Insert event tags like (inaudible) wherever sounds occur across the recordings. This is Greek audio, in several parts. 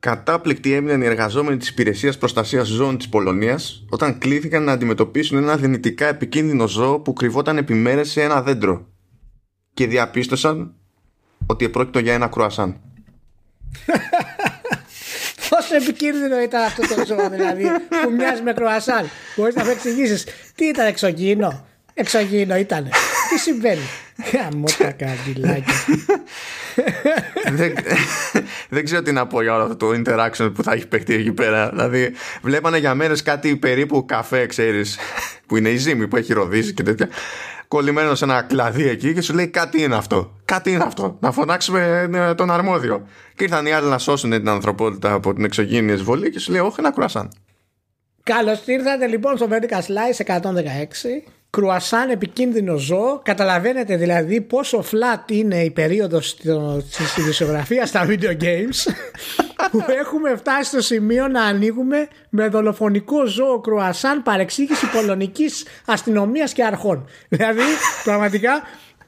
κατάπληκτοι έμειναν οι εργαζόμενοι της υπηρεσίας προστασίας ζώων της Πολωνίας όταν κλήθηκαν να αντιμετωπίσουν ένα δυνητικά επικίνδυνο ζώο που κρυβόταν επί μέρες σε ένα δέντρο και διαπίστωσαν ότι επρόκειτο για ένα κρουασάν. (laughs) Πόσο επικίνδυνο ήταν αυτό το ζώο, δηλαδή, που μοιάζει με κρουασάν. Μπορείς να μου εξηγήσεις τι ήταν εξωγήινο; Εξωγήινο ήταν. Τι συμβαίνει; (laughs) Γαμώ τα καρδιλάκια. (laughs) δεν, δεν ξέρω τι να πω για όλο αυτό το interaction που θα έχει παιχτεί εκεί πέρα. Δηλαδή, βλέπανε για μέρες κάτι περίπου καφέ, ξέρεις, που είναι η ζύμη που έχει ροδίσει και τέτοια. Κολλημένο σε ένα κλαδί εκεί και σου λέει κάτι είναι αυτό. Κάτι είναι αυτό. Να φωνάξουμε ε, τον αρμόδιο. Και ήρθαν οι άλλοι να σώσουν την ανθρωπότητα από την εξωγήινη εισβολή και σου λέει, Όχι, ένα κρουάσαν. Καλώς ήρθατε λοιπόν στο Vertical Slice 116 κρουασάν επικίνδυνο ζώο. Καταλαβαίνετε δηλαδή πόσο flat είναι η περίοδος της ειδησιογραφίας στα video games που έχουμε φτάσει στο σημείο να ανοίγουμε με δολοφονικό ζώο κρουασάν παρεξήγηση πολωνικής αστυνομίας και αρχών. Δηλαδή πραγματικά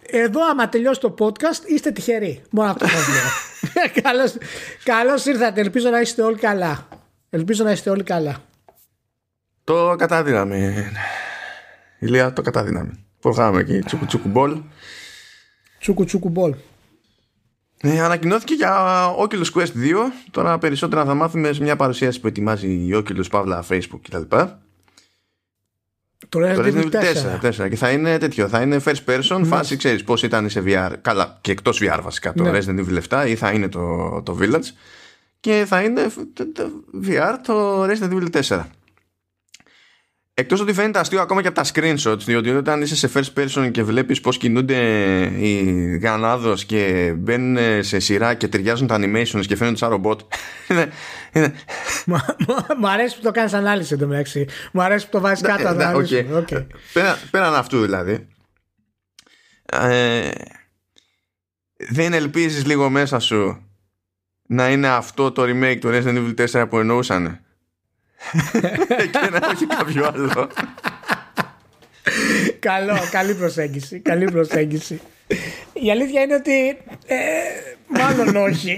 εδώ άμα τελειώσει το podcast είστε τυχεροί. Μόνο αυτό θα λέω. (laughs) καλώς, καλώς ήρθατε. Ελπίζω να είστε όλοι καλά. Ελπίζω να είστε όλοι καλά. Το κατάδυναμε. Ηλία το καταδύναμη. Προχάμε εκεί, τσουκου τσουκου μπολ. Τσουκου τσουκου μπολ. Ε, ανακοινώθηκε για Oculus Quest 2. Τώρα περισσότερα θα μάθουμε σε μια παρουσίαση που ετοιμάζει η Oculus Παύλα Facebook κτλ. Το Resident Evil 4, 4. Και θα είναι τέτοιο. Θα είναι first person. Ναι. Φάση ξέρεις πώς ήταν σε VR. Καλά, και εκτός VR βασικά. Το ναι. Resident Evil 7 ή θα είναι το, το Village. Και θα είναι το VR το Resident Evil 4. Εκτός ότι φαίνεται αστείο ακόμα και από τα screenshots διότι όταν είσαι σε first person και βλέπεις πως κινούνται οι γανάδος και μπαίνουν σε σειρά και ταιριάζουν τα animations και φαίνονται σαν ρομπότ Μου αρέσει που το κάνεις ανάλυση εδώ μεταξύ. Μου αρέσει που το βάζεις κάτω ανάλυση. Πέραν αυτού δηλαδή ε, δεν ελπίζεις λίγο μέσα σου να είναι αυτό το remake του Resident Evil 4 που εννοούσαν και να όχι κάποιο άλλο. Καλό, καλή προσέγγιση. Καλή προσέγγιση. Η αλήθεια είναι ότι ε, μάλλον όχι.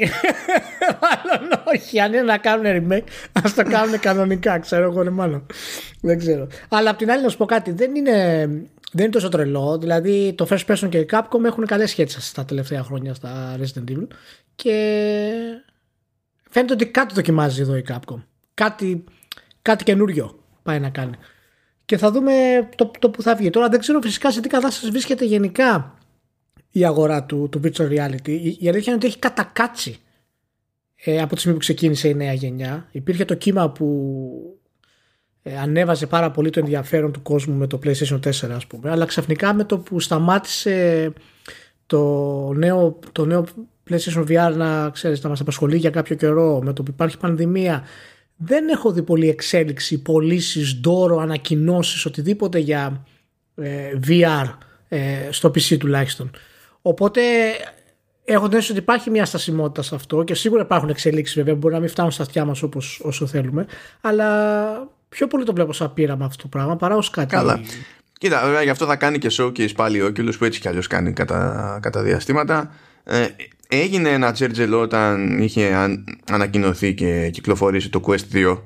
μάλλον όχι. Αν είναι να κάνουν remake, ας το κάνουν κανονικά. Ξέρω εγώ, μάλλον. Δεν ξέρω. Αλλά απ' την άλλη, να σου πω κάτι. Δεν είναι, δεν είναι τόσο τρελό. Δηλαδή, το First Person και η Capcom έχουν καλές σχέσεις τα τελευταία χρόνια στα Resident Evil. Και φαίνεται ότι κάτι δοκιμάζει εδώ η Capcom. Κάτι κάτι καινούριο πάει να κάνει. Και θα δούμε το, το που θα βγει. Τώρα δεν ξέρω φυσικά σε τι κατάσταση βρίσκεται γενικά η αγορά του, του virtual reality. Η, η αλήθεια είναι ότι έχει κατακάτσει ε, από τη στιγμή που ξεκίνησε η νέα γενιά. Υπήρχε το κύμα που ε, ανέβαζε πάρα πολύ το ενδιαφέρον του κόσμου με το PlayStation 4 ας πούμε. Αλλά ξαφνικά με το που σταμάτησε το νέο, το νέο PlayStation VR να, ξέρεις, να μας απασχολεί για κάποιο καιρό, με το που υπάρχει πανδημία, δεν έχω δει πολύ εξέλιξη, πωλήσεις, δώρο, ανακοινώσεις, οτιδήποτε για ε, VR ε, στο PC τουλάχιστον. Οπότε έχω την ότι υπάρχει μια στασιμότητα σε αυτό και σίγουρα υπάρχουν εξελίξεις βέβαια, μπορεί να μην φτάνουν στα αυτιά μας όσο θέλουμε, αλλά πιο πολύ το βλέπω σαν πείραμα αυτό το πράγμα παρά ως κάτι. Καλά. Κοίτα, βέβαια γι' αυτό θα κάνει και showcase πάλι ο Oculus που έτσι κι αλλιώς κάνει κατά, κατά διαστήματα. Ε, έγινε ένα τζέρτζελο όταν είχε ανακοινωθεί και κυκλοφορήσει το Quest 2.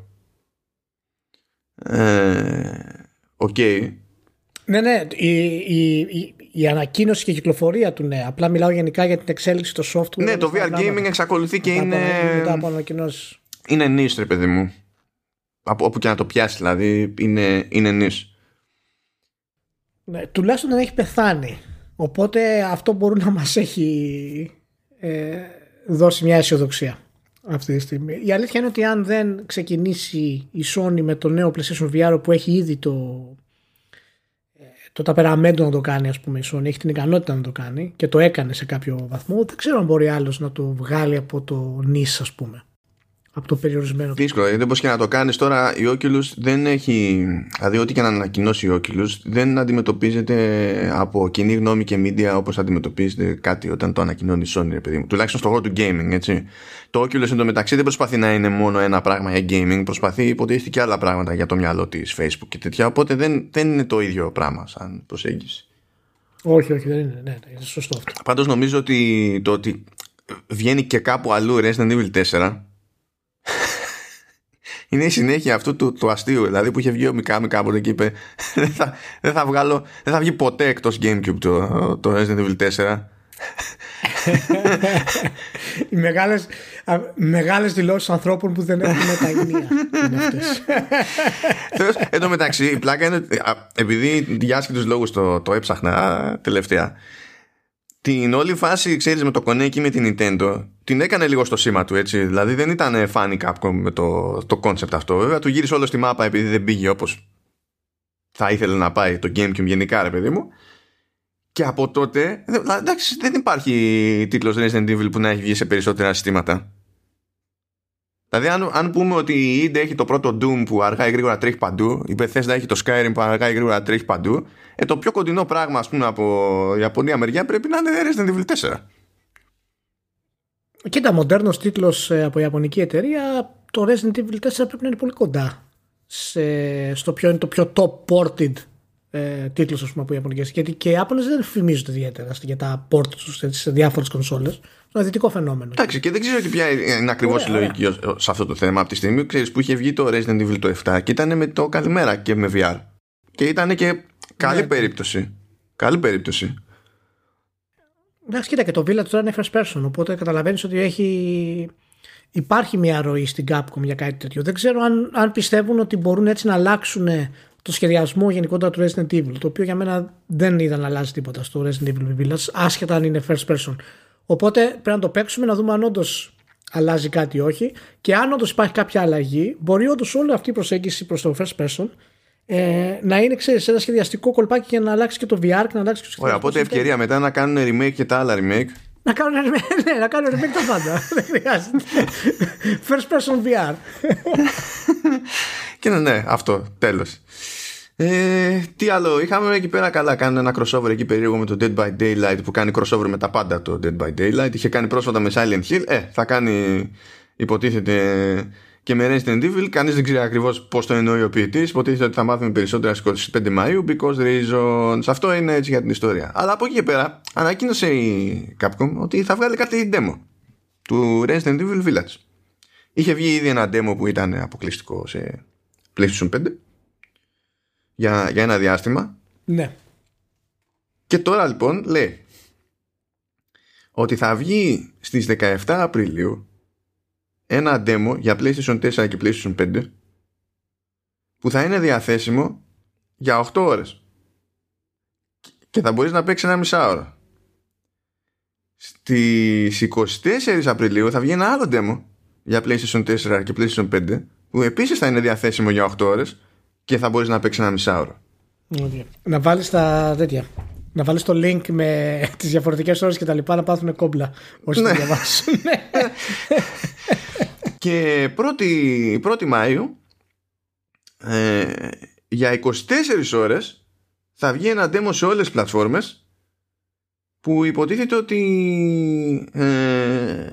Ε, OK. okay. Ναι, ναι, η, η, η, η, ανακοίνωση και η κυκλοφορία του, ναι. Απλά μιλάω γενικά για την εξέλιξη του software. Ναι, το VR gaming εξακολουθεί και είναι. Μετά από ανακοινώσεις. Είναι niche, ρε παιδί μου. Από όπου και να το πιάσει, δηλαδή, είναι, είναι niche. Ναι, τουλάχιστον δεν έχει πεθάνει. Οπότε αυτό μπορεί να μας έχει ε, δώσει μια αισιοδοξία αυτή τη στιγμή. Η αλήθεια είναι ότι αν δεν ξεκινήσει η Sony με το νέο PlayStation VR που έχει ήδη το, ε, το ταπεραμέντο να το κάνει ας πούμε η Sony, έχει την ικανότητα να το κάνει και το έκανε σε κάποιο βαθμό, δεν ξέρω αν μπορεί άλλος να το βγάλει από το νης ας πούμε από το περιορισμένο. Δύσκολο, γιατί πώ και να το κάνεις τώρα, η Oculus δεν έχει. Δηλαδή, ό,τι και να ανακοινώσει η Oculus δεν αντιμετωπίζεται από κοινή γνώμη και media όπως αντιμετωπίζεται κάτι όταν το ανακοινώνει η Sony, παιδί μου. Τουλάχιστον στον χώρο του gaming, έτσι. Το Oculus εντωμεταξύ δεν προσπαθεί να είναι μόνο ένα πράγμα για gaming, προσπαθεί υποτίθεται και άλλα πράγματα για το μυαλό της Facebook και τέτοια. Οπότε δεν, δεν είναι το ίδιο πράγμα σαν προσέγγιση. Όχι, όχι, δεν είναι. Ναι, είναι σωστό αυτό. Πάντως νομίζω ότι το ότι βγαίνει και κάπου αλλού Resident Evil 4 είναι η συνέχεια αυτού του, του αστείου. Δηλαδή που είχε βγει ο Μικάμι κάποτε και είπε δεν θα, δεν θα, βγάλω, δεν θα βγει ποτέ εκτός Gamecube το, το Resident Evil 4. (laughs) Οι μεγάλες, μεγάλες δηλώσεις ανθρώπων που δεν έχουν τα είναι (laughs) Εν τω μεταξύ η πλάκα είναι επειδή για άσχετους λόγους το, το έψαχνα τελευταία την όλη φάση, ξέρεις, με το Koneki με την Nintendo, την έκανε λίγο στο σήμα του, έτσι. Δηλαδή δεν ήταν φάνη Capcom με το, το concept αυτό. Βέβαια, του γύρισε όλο στη μάπα επειδή δεν πήγε όπως θα ήθελε να πάει το Gamecube γενικά, ρε παιδί μου. Και από τότε, εντάξει, δεν υπάρχει τίτλος Resident Evil που να έχει βγει σε περισσότερα συστήματα. Δηλαδή, αν, αν πούμε ότι η Inde έχει το πρώτο Doom που αργά ή γρήγορα τρέχει παντού, η Bethesda έχει το Skyrim που αργά ή γρήγορα τρέχει παντού, ε, το πιο κοντινό πράγμα, ας πούμε, από Ιαπωνία μεριά πρέπει να είναι Resident Evil 4. Κοίτα, μοντέρνος τίτλος ε, από Ιαπωνική εταιρεία, το Resident Evil 4 πρέπει να είναι πολύ κοντά σε, στο ποιο είναι το πιο top ported ε, τίτλος από Ιαπωνικές. Γιατί και οι Ιάπωνε δεν φημίζονται ιδιαίτερα για τα port τους σε διάφορες κονσόλες. Το δυτικό φαινόμενο. Εντάξει, και δεν ξέρω και ποια είναι ακριβώς η λογική σε αυτό το θέμα. Από τη στιγμή ξέρεις, που είχε βγει το Resident Evil το 7 και ήταν με το καλημέρα και με VR. Και ήταν και καλή ναι. περίπτωση. Καλή περίπτωση. Εντάξει, κοίτα και το Village τώρα είναι first person. Οπότε καταλαβαίνεις ότι έχει. Υπάρχει μια ροή στην Capcom για κάτι τέτοιο. Δεν ξέρω αν, αν πιστεύουν ότι μπορούν έτσι να αλλάξουν το σχεδιασμό γενικότερα του Resident Evil. Το οποίο για μένα δεν είδα να αλλάζει τίποτα στο Resident Evil Village, άσχετα αν είναι first person. Οπότε πρέπει να το παίξουμε να δούμε αν όντως αλλάζει κάτι ή όχι. Και αν όντως υπάρχει κάποια αλλαγή, μπορεί όντως όλη αυτή η προσέγγιση προς το first person ε, να είναι ξέρεις, ένα σχεδιαστικό κολπάκι για να αλλάξει και το VR και να αλλάξει και το Ωραία, οπότε ευκαιρία μετά να κάνουν remake και τα άλλα remake. Να κάνουν remake, ναι, να κάνουν remake τα πάντα. (laughs) Δεν χρειάζεται. First person VR. και ναι, ναι, αυτό, τέλος. Ε, τι άλλο, είχαμε εκεί πέρα καλά. Κάνει ένα crossover εκεί περίεργο με το Dead by Daylight που κάνει crossover με τα πάντα το Dead by Daylight. Είχε κάνει πρόσφατα με Silent Hill. Ε, θα κάνει υποτίθεται και με Resident Evil. Κανείς δεν ξέρει ακριβώς πώς το εννοεί ο ποιητής. Υποτίθεται ότι θα μάθουμε περισσότερα στις 25 Μαου because reasons. Αυτό είναι έτσι για την ιστορία. Αλλά από εκεί και πέρα ανακοίνωσε η Capcom ότι θα βγάλει κάτι demo του Resident Evil Village. Είχε βγει ήδη ένα demo που ήταν αποκλειστικό σε PlayStation 5 για, για ένα διάστημα. Ναι. Και τώρα λοιπόν λέει ότι θα βγει στις 17 Απριλίου ένα demo για PlayStation 4 και PlayStation 5 που θα είναι διαθέσιμο για 8 ώρες και θα μπορείς να παίξεις ένα μισάωρο. Στις 24 Απριλίου θα βγει ένα άλλο demo για PlayStation 4 και PlayStation 5 που επίσης θα είναι διαθέσιμο για 8 ώρες και θα μπορείς να παίξεις ένα μισάωρο. Okay. Να βάλεις τα τέτοια. Να βάλεις το link με (laughs) τις διαφορετικές ώρες και τα λοιπά να πάθουν κόμπλα όσοι ναι. το διαβάσουν. και 1η, 1η Μάιου ε, για 24 ώρες θα βγει ένα demo σε όλες τις πλατφόρμες που υποτίθεται ότι ε,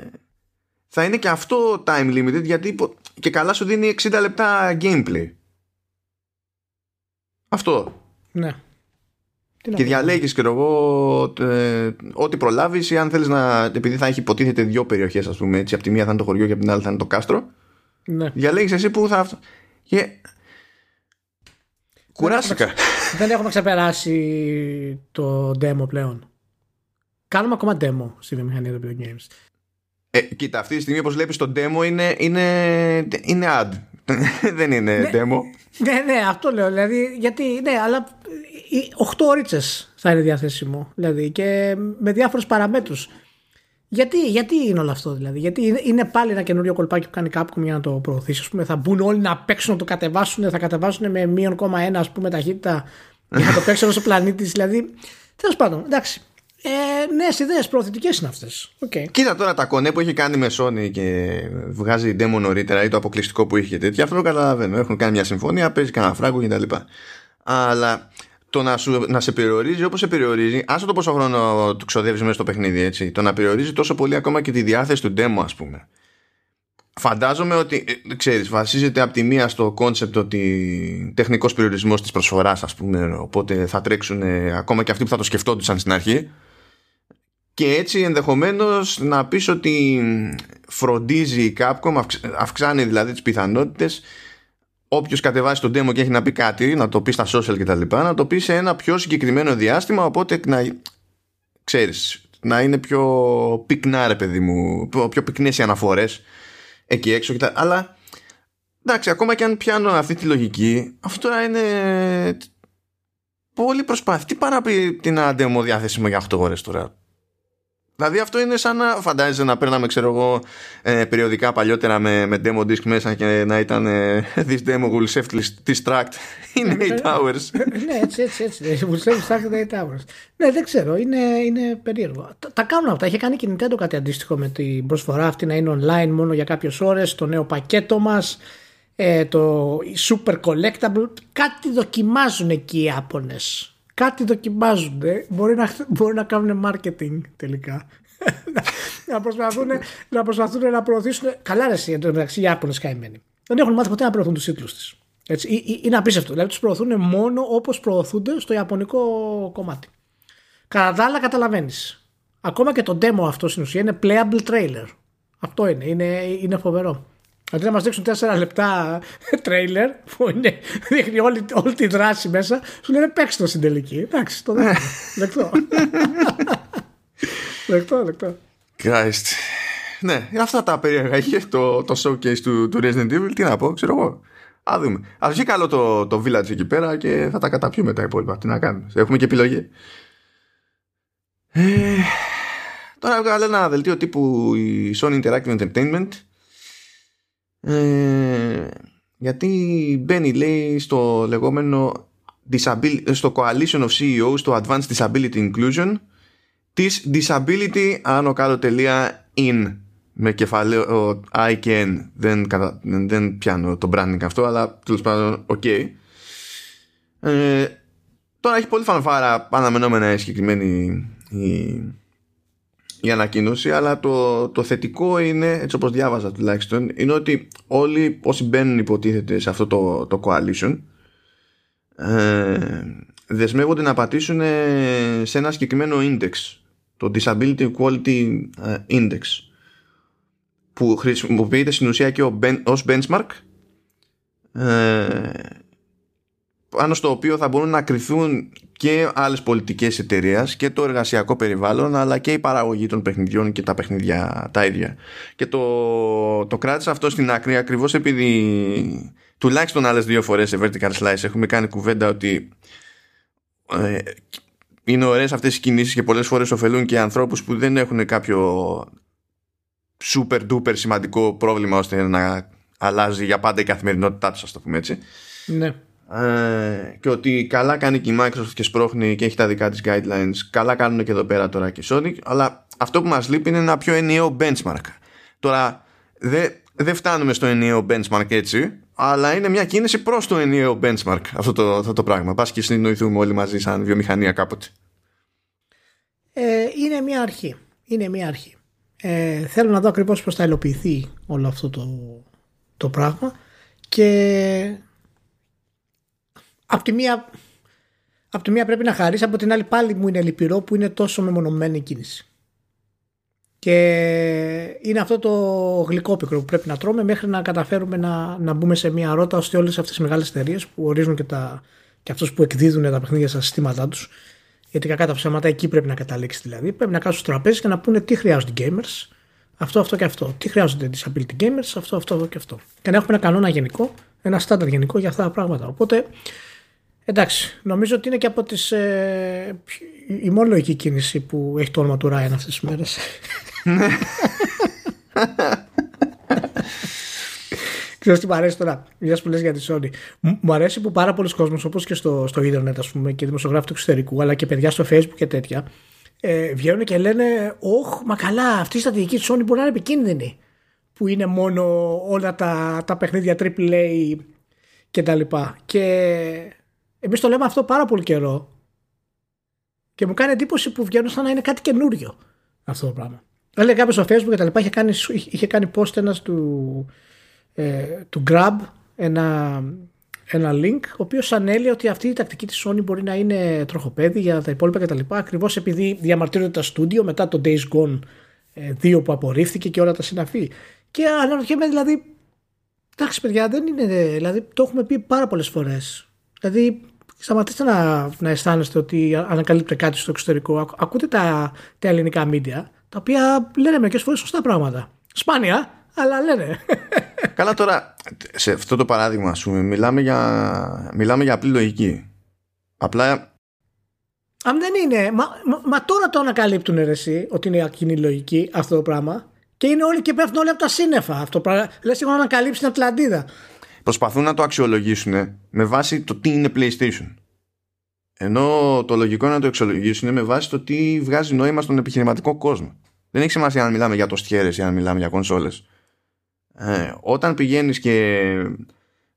θα είναι και αυτό time limited γιατί και καλά σου δίνει 60 λεπτά gameplay. Αυτό. Ναι. και διαλέγεις και εγώ ε, ό,τι προλάβεις ή αν θέλεις να. Επειδή θα έχει υποτίθεται δύο περιοχές, ας πούμε έτσι. Από τη μία θα είναι το χωριό και από την άλλη θα είναι το κάστρο. Ναι. Διαλέγεις εσύ που θα. Και... Κουράστηκα. Δεν έχουμε ξεπεράσει το demo πλέον. Κάνουμε ακόμα demo στη βιομηχανία των video games. Ε, κοίτα, αυτή τη στιγμή όπως βλέπεις το demo είναι, είναι, είναι ad. (laughs) Δεν είναι ναι, demo. Ναι, ναι, αυτό λέω. Δηλαδή, γιατί, ναι, αλλά 8 ώριτσε θα είναι διαθέσιμο. Δηλαδή, και με διάφορους παραμέτρους. Γιατί, γιατί είναι όλο αυτό, δηλαδή. Γιατί είναι πάλι ένα καινούριο κολπάκι που κάνει Capcom για να το προωθήσει. Ας πούμε, θα μπουν όλοι να παίξουν, να το κατεβάσουν, θα κατεβάσουν με μείον 1 ας πούμε ταχύτητα για να το παίξουν όσο πλανήτη. Δηλαδή, τέλος πάντων, εντάξει. Ε, Νέες ιδέες προωθητικές είναι αυτές. Okay. Κοίτα τώρα τα κονέ που έχει κάνει με Sony και βγάζει demo νωρίτερα ή το αποκλειστικό που είχε και τέτοια. Αυτό το καταλαβαίνω. Έχουν κάνει μια συμφωνία, παίζει κανένα φράγκο κτλ. Αλλά το να, σου, να σε περιορίζει όπως σε περιορίζει, άσε το πόσο χρόνο του ξοδεύεις μέσα στο παιχνίδι, έτσι. Το να περιορίζει τόσο πολύ ακόμα και τη διάθεση του demo, ας πούμε. Φαντάζομαι ότι, ε, ξέρεις, βασίζεται από τη μία στο concept ότι τεχνικός περιορισμός της προσφοράς, ας πούμε, οπότε θα τρέξουν ακόμα και αυτοί που θα το σκεφτόντουσαν στην αρχή και έτσι ενδεχομένως να πεις ότι φροντίζει η Capcom, αυξάνει δηλαδή τις πιθανότητες όποιος κατεβάσει το demo και έχει να πει κάτι, να το πει στα social κτλ, να το πει σε ένα πιο συγκεκριμένο διάστημα, οπότε να, ξέρεις, να είναι πιο πυκνά ρε παιδί μου, πιο πυκνές οι αναφορές εκεί έξω κτλ. Αλλά εντάξει, ακόμα και αν πιάνω αυτή τη λογική, αυτό τώρα είναι πολύ προσπάθεια. Τι πάει να πει την demo διάθεσιμο για 8 ώρες τώρα; Δηλαδή αυτό είναι σαν να φαντάζεσαι να παίρναμε ξέρω εγώ ε, περιοδικά παλιότερα με, με demo disc μέσα και να ήταν ε, (laughs) This demo will safely distract in 8 hours. ναι έτσι έτσι έτσι will safely distract in 8 hours. Ναι δεν ξέρω είναι, είναι περίεργο. Τα, τα κάνουν αυτά. Είχε κάνει και Nintendo κάτι αντίστοιχο με την προσφορά αυτή να είναι online μόνο για κάποιες ώρες το νέο πακέτο μας ε, το super collectible κάτι δοκιμάζουν εκεί οι Ιάπωνες κάτι δοκιμάζουν. Μπορεί να, μπορεί να κάνουν marketing τελικά. (laughs) να, προσπαθούν, να προσπαθούν να προωθήσουν. Καλά, ρε, εν τω μεταξύ, οι Ιάπωνε καημένοι. Δεν έχουν μάθει ποτέ να προωθούν τους τίτλους της. Έτσι, είναι απίστευτο. Δηλαδή τους προωθούν μόνο όπως προωθούνται στο ιαπωνικό κομμάτι. Κατά τα άλλα, καταλαβαίνεις. Ακόμα και το demo αυτό στην ουσία είναι playable trailer. Αυτό είναι. Είναι, είναι φοβερό. Αντί να μας δείξουν 4 λεπτά τρέιλερ που είναι, δείχνει όλη, όλη τη δράση μέσα, σου λένε παίξτε το στην τελική. Εντάξει, το δέχομαι. (laughs) Δεκτό. (laughs) δεκτό, δεκτό. Christ. Ναι, αυτά τα περίεργα είχε το, το showcase του, του Resident Evil. Τι να πω, ξέρω εγώ. Α δούμε. Α βγει καλό το, το village εκεί πέρα και θα τα καταπιούμε τα υπόλοιπα. Τι να κάνουμε. Έχουμε και επιλογή. Ε, τώρα έβγαλε ένα δελτίο τύπου η Sony Interactive Entertainment ε, γιατί μπαίνει λέει στο λεγόμενο στο Coalition of CEOs στο Advanced Disability Inclusion της Disability άνω κάτω τελεία in με κεφαλαίο I και N. Δεν, δεν πιάνω το branding αυτό αλλά τέλος πάντων οκ. Ε, τώρα έχει πολύ φανφάρα αναμενόμενα η συγκεκριμένη η, η ανακοίνωση αλλά το, το θετικό είναι έτσι όπως διάβαζα τουλάχιστον είναι ότι όλοι όσοι μπαίνουν υποτίθεται σε αυτό το, το coalition ε, δεσμεύονται να πατήσουν σε ένα συγκεκριμένο index το Disability Equality ε, Index που χρησιμοποιείται στην ουσία και ως benchmark ε, πάνω στο οποίο θα μπορούν να κρυθούν και άλλες πολιτικές εταιρείες και το εργασιακό περιβάλλον αλλά και η παραγωγή των παιχνιδιών και τα παιχνίδια τα ίδια. Και το, το κράτησα αυτό στην άκρη ακριβώς επειδή τουλάχιστον άλλες δύο φορές σε Vertical Slice έχουμε κάνει κουβέντα ότι ε, είναι ωραίες αυτές οι κινήσεις και πολλές φορές ωφελούν και ανθρώπους που δεν έχουν κάποιο super duper σημαντικό πρόβλημα ώστε να αλλάζει για πάντα η καθημερινότητά τους ας το πούμε έτσι. Ναι ε, και ότι καλά κάνει και η Microsoft και σπρώχνει και έχει τα δικά της guidelines. Καλά κάνουν και εδώ πέρα τώρα και η Sony αλλά αυτό που μας λείπει είναι ένα πιο ενιαίο benchmark. Τώρα δεν δε φτάνουμε στο ενιαίο benchmark έτσι αλλά είναι μια κίνηση προς το ενιαίο benchmark αυτό το, αυτό το πράγμα. Πας και συνεννοηθούμε όλοι μαζί σαν βιομηχανία κάποτε. Ε, είναι μια αρχή. Είναι μια αρχή. Ε, θέλω να δω ακριβώς πως θα υλοποιηθεί όλο αυτό το, το πράγμα και από τη μία, από τη μία πρέπει να χαρίσει, από την άλλη πάλι μου είναι λυπηρό που είναι τόσο μεμονωμένη η κίνηση. Και είναι αυτό το γλυκό πικρό που πρέπει να τρώμε μέχρι να καταφέρουμε να, να μπούμε σε μια ρότα ώστε όλες αυτές τι μεγάλες εταιρείες που ορίζουν και, τα, και αυτούς που εκδίδουν τα παιχνίδια στα συστήματά τους, γιατί κακά τα ψέματα εκεί πρέπει να καταλήξει δηλαδή, πρέπει να κάτσουν στο τραπέζι και να πούνε τι χρειάζονται οι gamers, αυτό, αυτό και αυτό. Τι χρειάζονται disability gamers, αυτό, αυτό και αυτό. Και να έχουμε ένα κανόνα γενικό, ένα στάνταρ γενικό για αυτά τα πράγματα. Οπότε Εντάξει, νομίζω ότι είναι και από τις, ε, η μόνο λογική κίνηση που έχει το όνομα του Ράιν αυτές τις μέρες. Ξέρεις τι μου αρέσει τώρα, μιας που λες για τη Sony. Μου αρέσει που πάρα πολλοί κόσμος, όπως και στο, στο ίντερνετ ας πούμε, και δημοσιογράφοι του εξωτερικού, αλλά και παιδιά στο facebook και τέτοια, ε, βγαίνουν και λένε «Ωχ, μα καλά, αυτή η στρατηγική της Sony μπορεί να είναι επικίνδυνη» που είναι μόνο όλα τα, τα παιχνίδια AAA και τα λοιπά. Και Εμείς το λέμε αυτό πάρα πολύ καιρό. Και μου κάνει εντύπωση που βγαίνουν σαν να είναι κάτι καινούριο αυτό το πράγμα. Έλεγε κάποιος στο Facebook και τα λοιπά, είχε κάνει, είχε κάνει post ένας του, ε, του Grab, ένα ένα link ο οποίος ανέλυε ότι αυτή η τακτική της Sony μπορεί να είναι τροχοπέδι για τα υπόλοιπα κτλ. Ακριβώς επειδή διαμαρτύρονται τα στούντιο μετά το Days Gone 2 που απορρίφθηκε και όλα τα συναφή. Και αναρωτιέμαι δηλαδή, εντάξει παιδιά, δεν είναι. Δηλαδή το έχουμε πει πάρα πολλές φορές. Δηλαδή σταματήστε να, να αισθάνεστε ότι ανακαλύπτετε κάτι στο εξωτερικό. Ακούτε τα, τα ελληνικά media, τα οποία λένε μερικές φορές σωστά πράγματα. Σπάνια, αλλά λένε. (laughs) Καλά τώρα, σε αυτό το παράδειγμα, ας πούμε, μιλάμε για, μιλάμε για απλή λογική. Απλά. Αν δεν είναι. Μα, μα, τώρα το ανακαλύπτουν εσύ ότι είναι κοινή λογική αυτό το πράγμα. Και είναι όλοι και πέφτουν όλοι από τα σύννεφα. Αυτό πράγμα. Λες, έχουν ανακαλύψει την Ατλαντίδα. Προσπαθούν να το αξιολογήσουν με βάση το τι είναι PlayStation. Ενώ το λογικό να το αξιολογήσουν με βάση το τι βγάζει νόημα στον επιχειρηματικό κόσμο. Δεν έχει σημασία αν μιλάμε για το ή αν μιλάμε για κονσόλες. Ε, όταν πηγαίνεις και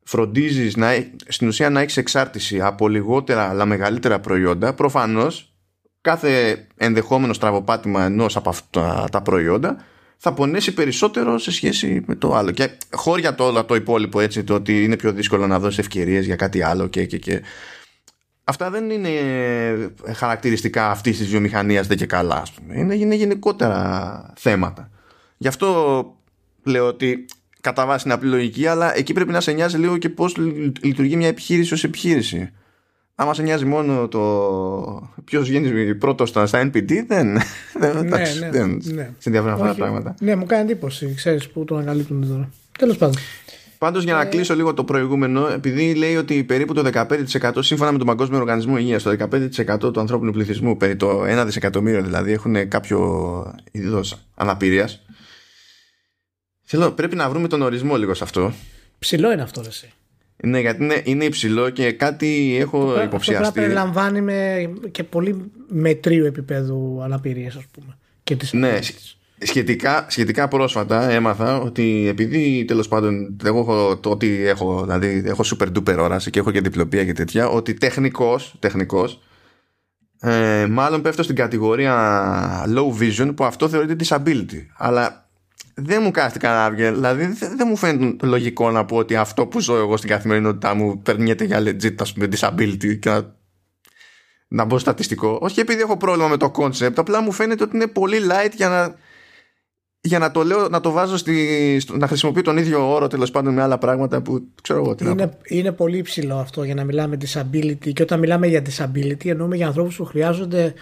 φροντίζεις να, στην ουσία να έχεις εξάρτηση από λιγότερα αλλά μεγαλύτερα προϊόντα προφανώς κάθε ενδεχόμενο στραβοπάτημα ενός από αυτά τα προϊόντα θα πονέσει περισσότερο σε σχέση με το άλλο. Και χώρια το όλο το υπόλοιπο έτσι, το ότι είναι πιο δύσκολο να δώσεις ευκαιρίες για κάτι άλλο και, και, και. Αυτά δεν είναι χαρακτηριστικά αυτής της βιομηχανίας δεν και καλά, πούμε. Είναι, είναι γενικότερα θέματα. Γι' αυτό λέω ότι κατά βάση είναι απλή λογική, αλλά εκεί πρέπει να σε νοιάζει λίγο και πώς λειτουργεί μια επιχείρηση ως επιχείρηση. Άμα σε νοιάζει μόνο το ποιος βγαίνει πρώτος στα NPD, δεν. δεν ναι, ναι, δεν ναι. σε ενδιαφέρουν αυτά τα πράγματα. Ναι, μου κάνει εντύπωση, ξέρεις που το ανακαλύπτουν τώρα. Τέλος πάντων. Πάντως για να ε... κλείσω λίγο το προηγούμενο, επειδή λέει ότι περίπου το 15% σύμφωνα με τον Παγκόσμιο Οργανισμό Υγείας, το 15% του ανθρώπινου πληθυσμού, περί το 1 δισεκατομμύριο δηλαδή, έχουν κάποιο είδο αναπηρίας. Θέλω, πρέπει να βρούμε τον ορισμό λίγο σε αυτό. Ψηλό είναι αυτό, εσύ. Ναι, γιατί είναι, είναι υψηλό και κάτι έχω αυτό υποψιαστεί. Αυτό περιλαμβάνει με και πολύ μετρίου επίπεδου αναπηρία, ας πούμε. Και τις ναι, σχετικά, σχετικά πρόσφατα έμαθα ότι επειδή τέλος πάντων εγώ έχω το ότι έχω, δηλαδή έχω super duper όραση και έχω και διπλοπία και τέτοια, ότι τεχνικός, τεχνικός, ε, μάλλον πέφτω στην κατηγορία low vision που αυτό θεωρείται disability. Αλλά δεν μου κάθεται κανένα βγει. Δηλαδή δεν, μου φαίνεται λογικό να πω ότι αυτό που ζω εγώ στην καθημερινότητά μου περνιέται για legit ας πούμε disability και να, να μπω στατιστικό. Όχι επειδή έχω πρόβλημα με το concept, απλά μου φαίνεται ότι είναι πολύ light για να, για να το λέω, να το βάζω στη, να χρησιμοποιώ τον ίδιο όρο τέλος πάντων με άλλα πράγματα που ξέρω εγώ τι είναι, να είναι πολύ υψηλό αυτό για να μιλάμε disability και όταν μιλάμε για disability εννοούμε για ανθρώπους που χρειάζονται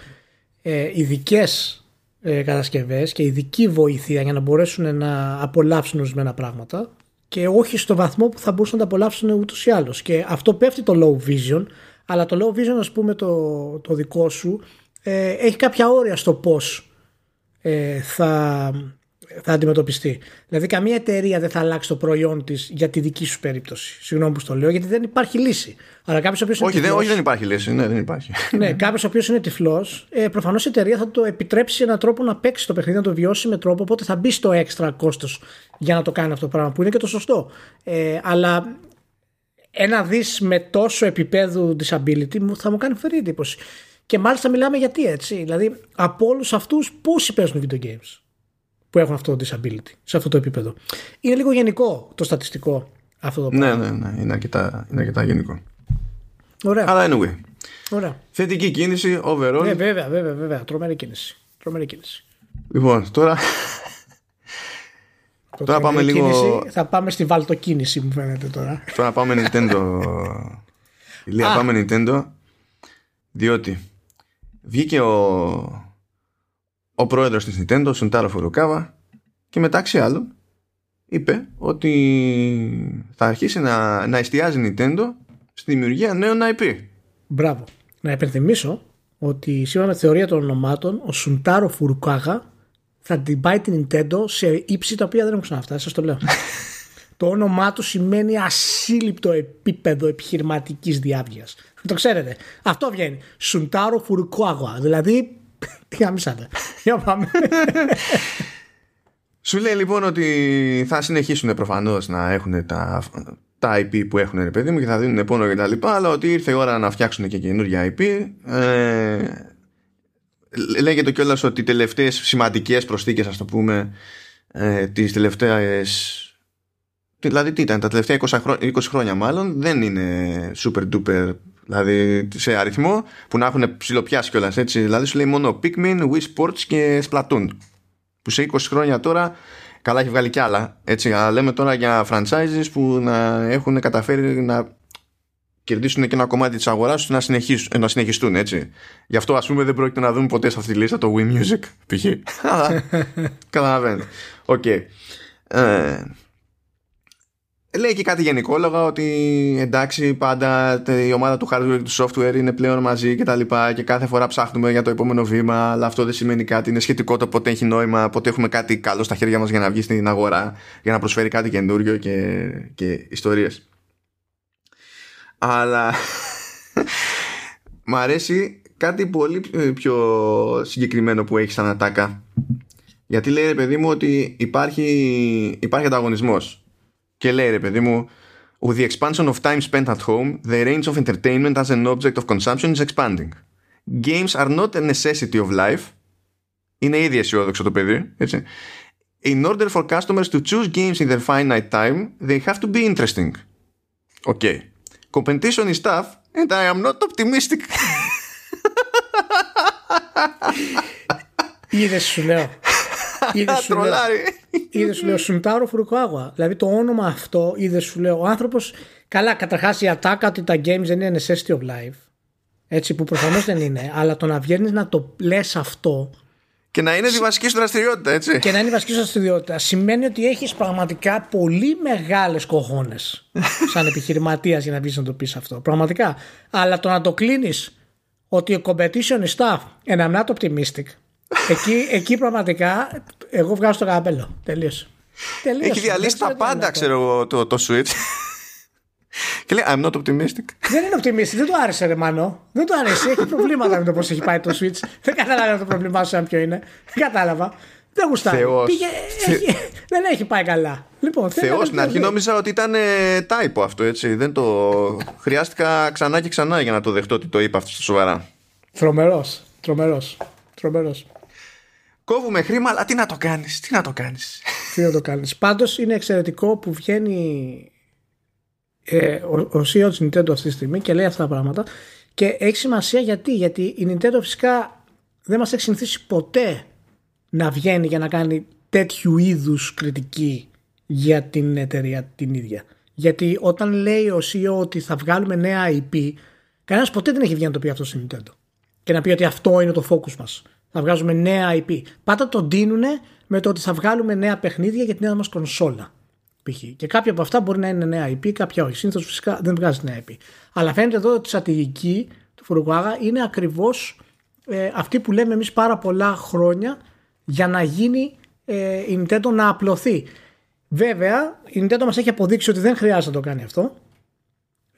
ε, ειδικές ε, κατασκευές και ειδική βοήθεια για να μπορέσουν να απολαύσουν ορισμένα πράγματα και όχι στο βαθμό που θα μπορούσαν να τα απολαύσουν ούτως ή άλλως. Και αυτό πέφτει το low vision, αλλά το low vision, ας πούμε, το, το δικό σου ε, έχει κάποια όρια στο πώς ε, θα θα αντιμετωπιστεί. Δηλαδή, καμία εταιρεία δεν θα αλλάξει το προϊόν της για τη δική σου περίπτωση. Συγγνώμη που το λέω, γιατί δεν υπάρχει λύση. Αλλά κάποιος ο όχι, όχι, δεν υπάρχει λύση. Ναι, δεν υπάρχει. ναι, κάποιος ο οποίος είναι τυφλός, ε, προφανώς η εταιρεία θα το επιτρέψει σε έναν τρόπο να παίξει το παιχνίδι, να το βιώσει με τρόπο, οπότε θα μπει στο έξτρα κόστος για να το κάνει αυτό το πράγμα, που είναι και το σωστό. Ε, αλλά ένα δις με τόσο επίπεδο disability θα μου κάνει φερή εντύπωση. Και μάλιστα μιλάμε γιατί έτσι. Δηλαδή, από όλους αυτούς, πόσοι παίζουν video games; Που έχουν αυτό το disability σε αυτό το επίπεδο. Είναι λίγο γενικό το στατιστικό αυτό το ναι, πράγμα. Ναι, ναι, ναι. Είναι αρκετά, είναι αρκετά γενικό. Ωραία. Αλλά anyway. Ωραία. Θετική κίνηση, overall. Ναι, βέβαια, βέβαια, βέβαια. Τρομερή κίνηση. Τρομερή κίνηση. Λοιπόν, τώρα. τώρα πάμε λίγο. Κίνηση, θα πάμε στη βαλτοκίνηση, μου φαίνεται τώρα. τώρα πάμε Nintendo. Ηλία, πάμε Nintendo. Διότι βγήκε ο, ο πρόεδρος της Nintendo, ο Σουντάρο Φουρουκάβα και μεταξύ άλλων είπε ότι θα αρχίσει να, να εστιάζει Nintendo στη δημιουργία νέων IP. Μπράβο. Να υπενθυμίσω ότι σύμφωνα με τη θεωρία των ονομάτων ο Σουντάρο Φουρουκάγα θα την πάει την Nintendo σε ύψη τα οποία δεν έχουν ξαναφτάσει, σας το λέω. (laughs) το όνομά του σημαίνει ασύλληπτο επίπεδο επιχειρηματικής διάβγειας. Το ξέρετε. Αυτό βγαίνει. Σουντάρο Φουρουκάγα. Δηλαδή τι γάμισατε. Για πάμε. (laughs) Σου λέει λοιπόν ότι θα συνεχίσουν προφανώς να έχουν τα, τα IP που έχουν ρε παιδί μου και θα δίνουν πόνο και τα λοιπά αλλά ότι ήρθε η ώρα να φτιάξουν και καινούργια IP ε, λέγεται κιόλας ότι οι τελευταίες σημαντικές προσθήκες ας το πούμε ε, τις τελευταίες Δηλαδή τι ήταν, τα τελευταία 20 χρόνια, 20 χρόνια μάλλον δεν είναι super duper Δηλαδή σε αριθμό που να έχουν ψηλοπιάσει κιόλας έτσι. Δηλαδή σου λέει μόνο Pikmin, Wii Sports και Splatoon. Που σε 20 χρόνια τώρα καλά έχει βγάλει κι άλλα. Έτσι, αλλά λέμε τώρα για franchises που να έχουν καταφέρει να κερδίσουν και ένα κομμάτι της αγοράς ώστε να, συνεχίσουν, να συνεχιστούν έτσι. Γι' αυτό ας πούμε δεν πρόκειται να δούμε ποτέ σε αυτή τη λίστα το Wii Music π.χ. (laughs) Αλλά καταλαβαίνετε. OK. Okay. Ε, λέει και κάτι γενικόλογα ότι εντάξει πάντα η ομάδα του hardware και του software είναι πλέον μαζί και τα λοιπά και κάθε φορά ψάχνουμε για το επόμενο βήμα αλλά αυτό δεν σημαίνει κάτι, είναι σχετικό το πότε έχει νόημα, πότε έχουμε κάτι καλό στα χέρια μας για να βγει στην αγορά για να προσφέρει κάτι καινούριο και, και ιστορίες. Αλλά (laughs) μ' αρέσει κάτι πολύ πιο συγκεκριμένο που έχει σαν ατάκα. Γιατί λέει ρε παιδί μου ότι υπάρχει, υπάρχει ανταγωνισμός και λέει ρε παιδί μου With the expansion of time spent at home, the range of entertainment as an object of consumption is expanding. Games are not a necessity of life. Είναι ήδη αισιόδοξο το παιδί, έτσι. In order for customers to choose games in their finite time, they have to be interesting. Okay. Competition is tough, and I am not optimistic. Είδε σου λέω. Είδες (laughs) σου λέω. Είδες σου λέω Σουντάρο Φουρουκουάγουα. Δηλαδή το όνομα αυτό, είδες σου λέω. Ο άνθρωπος. Καλά, καταρχάς η ατάκα ότι τα games δεν είναι necessity of life. Έτσι που προφανώς δεν είναι. Αλλά το να βγαίνεις να το λες αυτό. Και να είναι τη βασική σου δραστηριότητα, έτσι. Και να είναι η βασική σου δραστηριότητα. Σημαίνει ότι έχεις πραγματικά πολύ μεγάλες κοχώνες (laughs) σαν επιχειρηματίας για να βγεις να το πεις αυτό. Πραγματικά. Αλλά το να το κλείνεις ότι η competition is tough and I'm not optimistic εκεί, εκεί πραγματικά εγώ βγάζω το καπέλο. Τελείωσε. Έχει διαλύσει τα πάντα, ξέρω εγώ, το, το Switch. Και λέει, I'm not optimistic. Δεν είναι optimistic, δεν του άρεσε, ρε Μάνο. Δεν του άρεσε. Έχει προβλήματα με το πώς έχει πάει το Switch. Δεν κατάλαβα το πρόβλημά σου, αν ποιο είναι. Δεν κατάλαβα. Δεν γουστάει. Πήγε... Έχει... δεν έχει πάει καλά. Λοιπόν, Θεός, στην αρχή νόμιζα ότι ήταν τάιπο αυτό, έτσι. Δεν το. Χρειάστηκα ξανά και ξανά για να το δεχτώ ότι το είπα αυτό σοβαρά. Τρομερός. Τρομερός. Τρομερός. Κόβουμε χρήμα, αλλά τι να το κάνεις. Τι να το κάνεις. τι να το κάνεις. Πάντως είναι εξαιρετικό που βγαίνει ε, ο, ο CEO της Nintendo αυτή τη στιγμή και λέει αυτά τα πράγματα. Και έχει σημασία γιατί, γιατί η Nintendo φυσικά δεν μας έχει συνηθίσει ποτέ να βγαίνει για να κάνει τέτοιου είδους κριτική για την εταιρεία την ίδια. Γιατί όταν λέει ο CEO ότι θα βγάλουμε νέα IP, κανένας ποτέ δεν έχει βγει να το πει αυτό στην Nintendo. Και να πει ότι αυτό είναι το focus μας. Θα βγάζουμε νέα IP. Πάντα το δίνουν με το ότι θα βγάλουμε νέα παιχνίδια για την νέα μας κονσόλα. Π.χ. Και κάποια από αυτά μπορεί να είναι νέα IP, κάποια όχι. Συνήθως φυσικά δεν βγάζει νέα IP. Αλλά φαίνεται εδώ ότι η στρατηγική του Φουρουκουάγα είναι ακριβώς ε, αυτή που λέμε εμείς πάρα πολλά χρόνια για να γίνει ε, η Nintendo να απλωθεί. Βέβαια, η Nintendo μας έχει αποδείξει ότι δεν χρειάζεται να το κάνει αυτό.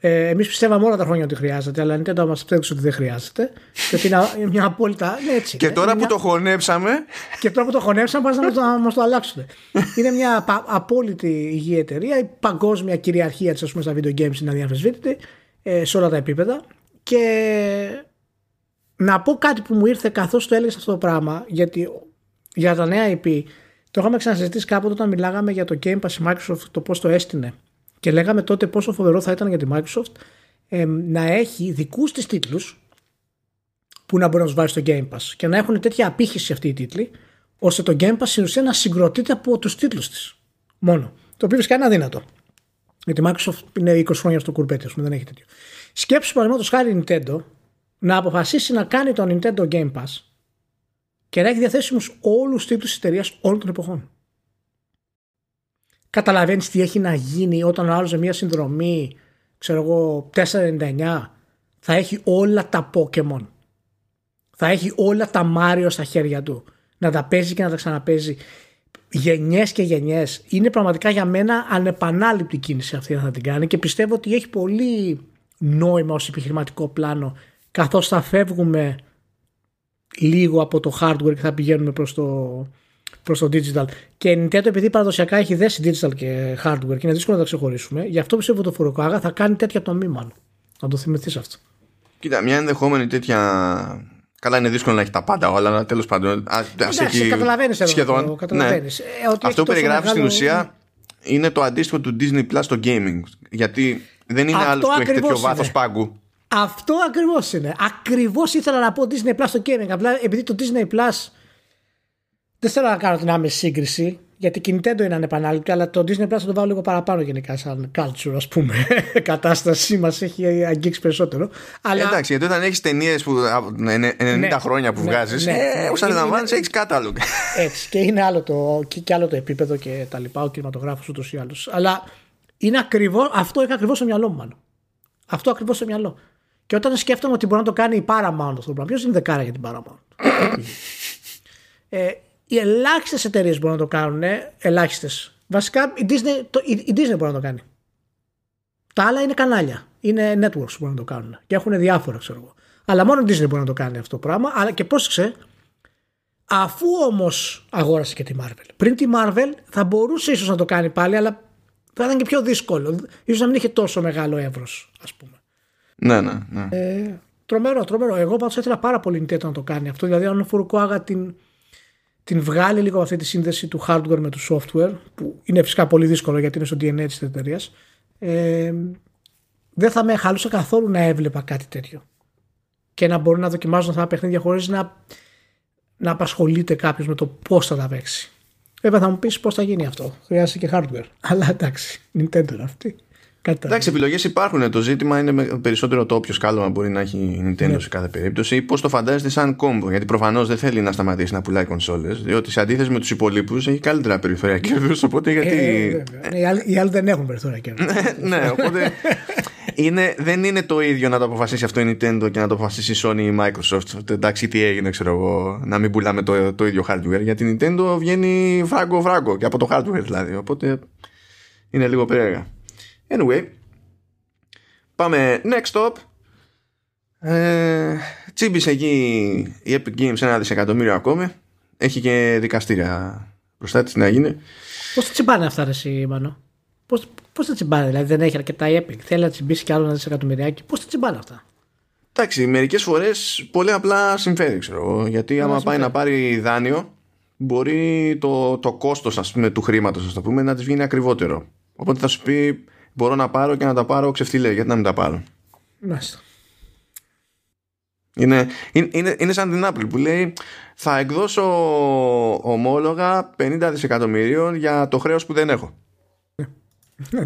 Ε, Εμείς πιστεύαμε όλα τα χρόνια ότι χρειάζεται, αλλά η Nintendo μας απέδειξε ότι δεν χρειάζεται. Και ότι είναι μια απόλυτα. Ναι, έτσι, και τώρα που το χωνέψαμε. Και τώρα που το χωνέψαμε, πας να μας το αλλάξουν. (laughs) είναι μια απόλυτη υγιή εταιρεία. Η παγκόσμια κυριαρχία της στα video games είναι αδιαφεσβήτητη ε, σε όλα τα επίπεδα. Και να πω κάτι που μου ήρθε καθώς το έλεγες αυτό το πράγμα, γιατί για τα νέα IP το είχαμε ξανασυζητήσει κάποτε όταν μιλάγαμε για το Game Pass Microsoft, το πώς το έστεινε. Και λέγαμε τότε πόσο φοβερό θα ήταν για τη Microsoft ε, να έχει δικούς της τίτλους που να μπορεί να τους βάλει στο Game Pass και να έχουν τέτοια απήχηση αυτοί οι τίτλοι, ώστε το Game Pass στην ουσία να συγκροτείται από τους τίτλους της. Μόνο. Το οποίο φυσικά είναι αδύνατο. Γιατί η Microsoft είναι 20 χρόνια στο κουρπέτι, ας πούμε, δεν έχει τέτοιο. Σκέψου παραδείγματος χάρη η Nintendo να αποφασίσει να κάνει το Nintendo Game Pass και να έχει διαθέσιμους όλους τους τίτλους της εταιρείας όλων των εποχών. Καταλαβαίνεις τι έχει να γίνει όταν ο άλλος με μια συνδρομή, ξέρω εγώ, 4,99 θα έχει όλα τα Pokémon. Θα έχει όλα τα Mario στα χέρια του. Να τα παίζει και να τα ξαναπέζει γενιές και γενιές. Είναι πραγματικά για μένα ανεπανάληπτη κίνηση αυτή να θα την κάνει και πιστεύω ότι έχει πολύ νόημα ως επιχειρηματικό πλάνο καθώς θα φεύγουμε λίγο από το hardware και θα πηγαίνουμε προς το, προς το digital. Και η Nintendo επειδή παραδοσιακά έχει δέσει digital και hardware και είναι δύσκολο να τα ξεχωρίσουμε, γι' αυτό πιστεύω ότι το Furukawa θα κάνει τέτοια τομή μάλλον. Να το θυμηθείς αυτό. Κοίτα, μια ενδεχόμενη τέτοια Καλά, είναι δύσκολο να έχει τα πάντα όλα, αλλά τέλος πάντων. Α έχει... Καταλαβαίνεις σχεδόν. Το, καταλαβαίνεις. Ναι. Ε, ότι αυτό που περιγράφεις μεγάλο... στην ουσία είναι το αντίστοιχο του Disney Plus στο gaming. Γιατί δεν είναι άλλος που έχει τέτοιο βάθος πάγκου. Αυτό ακριβώς είναι. Ακριβώς ήθελα να πω Disney Plus στο gaming. Απλά επειδή το Disney Plus. Δεν θέλω να κάνω την άμεση σύγκριση γιατί η Nintendo είναι ανεπανάληπτη, αλλά το Disney Plus θα το βάλω λίγο παραπάνω γενικά σαν culture, ας πούμε. (laughs) κατάσταση μας έχει αγγίξει περισσότερο. Αλλά... Εντάξει, γιατί όταν έχεις ταινίες που 90 ναι, χρόνια που ναι, βγάζεις, ναι, ε, ναι, ναι, έχεις κατάλογο. (laughs) Έτσι, και είναι άλλο το, και, και άλλο το επίπεδο και τα λοιπά, ο κινηματογράφος ούτως ή άλλως. Αλλά είναι ακριβώ, αυτό έχει ακριβώς στο μυαλό μου, μάλλον. Αυτό ακριβώς στο μυαλό. Και όταν σκέφτομαι ότι μπορεί να το κάνει η Paramount αυτό το πράγμα, ποιος είναι δεκάρα για την Paramount; (laughs) ε, οι ελάχιστες εταιρείες μπορούν να το κάνουν. Ελάχιστες. Βασικά η Disney, το, η, η Disney μπορεί να το κάνει. Τα άλλα είναι κανάλια. Είναι networks που μπορούν να το κάνουν. Και έχουν διάφορα, ξέρω εγώ. Αλλά μόνο η Disney μπορεί να το κάνει αυτό το πράγμα. Αλλά και πρόσεξε, αφού όμως αγόρασε και τη Marvel. Πριν τη Marvel θα μπορούσε ίσως να το κάνει πάλι, αλλά θα ήταν και πιο δύσκολο. σω να μην είχε τόσο μεγάλο εύρος, ας πούμε. Ναι, ναι, ναι. Ε, τρομερό, τρομερό. Εγώ πάντως ήθελα πάρα πολύ Nintendo να το κάνει αυτό. Δηλαδή, αν ο Φουρουκουάγα την την βγάλει λίγο αυτή τη σύνδεση του hardware με το software που είναι φυσικά πολύ δύσκολο γιατί είναι στο DNA της εταιρείας. Ε, δεν θα με χαλούσε καθόλου να έβλεπα κάτι τέτοιο και να μπορεί να δοκιμάζουν αυτά τα παιχνίδια χωρίς να, να απασχολείται κάποιος με το πώς θα τα παίξει. Βέβαια θα μου πεις πώς θα γίνει αυτό. Χρειάζεται και hardware. (laughs) Αλλά εντάξει, Nintendo αυτή. Εντάξει, επιλογές υπάρχουν. Το ζήτημα είναι περισσότερο το όποιο κάλωμα μπορεί να έχει η Nintendo ναι. σε κάθε περίπτωση ή πώς το φαντάζεται σαν κόμπο; Γιατί προφανώς δεν θέλει να σταματήσει να πουλάει κονσόλες, διότι σε αντίθεση με τους υπολείπους έχει καλύτερα περιθώρια κέρδους. Οπότε γιατί. Ε, ε, οι, άλλοι, οι άλλοι δεν έχουν περιθώρια κέρδους. ναι, ναι, οπότε. είναι, δεν είναι το ίδιο να το αποφασίσει αυτό η Nintendo και να το αποφασίσει η Sony ή η Microsoft. Εντάξει, τι έγινε, ξέρω εγώ, να μην πουλάμε το, το ίδιο hardware. Γιατί η Nintendo βγαίνει φράγκο-φράγκο και από το hardware δηλαδή. Οπότε είναι λίγο περίεργα. Anyway, πάμε next stop. Ε, τσίμπησε εκεί η Epic Games ένα δισεκατομμύριο ακόμη. Έχει και δικαστήρια μπροστά της να γίνει. Πώς θα τσιμπάνε αυτά ρε εσύ Μανώ. Πώς, πώς θα τσιμπάνε δηλαδή δεν έχει αρκετά η Epic. Θέλει να τσιμπήσει κι άλλο ένα δισεκατομμυριάκι. Πώς θα τσιμπάνε αυτά; Εντάξει, μερικές φορές πολύ απλά συμφέρει, ξέρω Γιατί άμα πάει να πάρει δάνειο, μπορεί το, το κόστος του χρήματος, ας το πούμε, να της βγει ακριβότερο. Οπότε θα σου πει, μπορώ να πάρω και να τα πάρω ξεφτιλέ. Γιατί να μην τα πάρω. Μάλιστα. Είναι, είναι, είναι σαν την Apple που λέει θα εκδώσω ομόλογα 50 δισεκατομμυρίων για το χρέος που δεν έχω.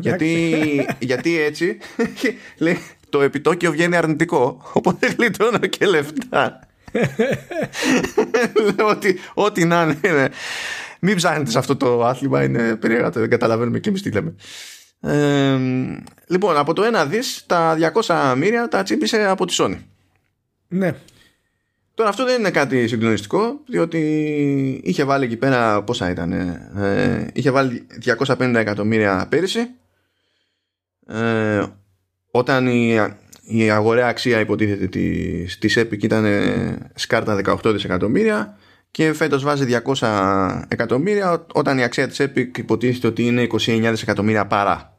γιατί, γιατί έτσι (laughs) λέει, το επιτόκιο βγαίνει αρνητικό οπότε γλιτώνω και λεφτά. (laughs) Λέω ότι ό,τι να είναι. Μην ψάχνετε σε αυτό το άθλημα, είναι περίεργα, δεν καταλαβαίνουμε και εμείς τι λέμε λοιπόν, από το ένα δις τα 200 μοίρια τα τσίπησε από τη Sony. Ναι. Τώρα αυτό δεν είναι κάτι συγκλονιστικό, διότι είχε βάλει εκεί πέρα πόσα ήταν. Ε, είχε βάλει 250 εκατομμύρια πέρυσι. Ε, όταν η, η αγοραία αξία υποτίθεται της, της Epic ήταν σκάρτα 18 δισεκατομμύρια και φέτος βάζει 200 εκατομμύρια όταν η αξία της Epic υποτίθεται ότι είναι 29 δισεκατομμύρια παρά.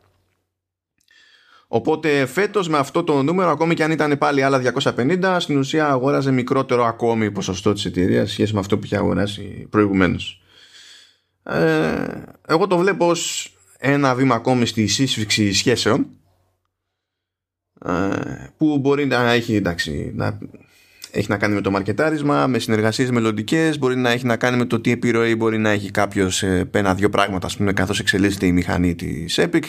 Οπότε φέτος με αυτό το νούμερο, ακόμη και αν ήταν πάλι άλλα 250, στην ουσία αγόραζε μικρότερο ακόμη ποσοστό της εταιρείας σχέση με αυτό που είχε αγοράσει προηγουμένως. Ε, εγώ το βλέπω ως ένα βήμα ακόμη στη σύσφυξη σχέσεων ε, που μπορεί να έχει εντάξει, να έχει να κάνει με το μαρκετάρισμα, με συνεργασίες μελλοντικές, μπορεί να έχει να κάνει με το τι επιρροή μπορεί να έχει κάποιος ένα-δύο πράγματα, ας πούμε, καθώς εξελίσσεται η μηχανή της Epic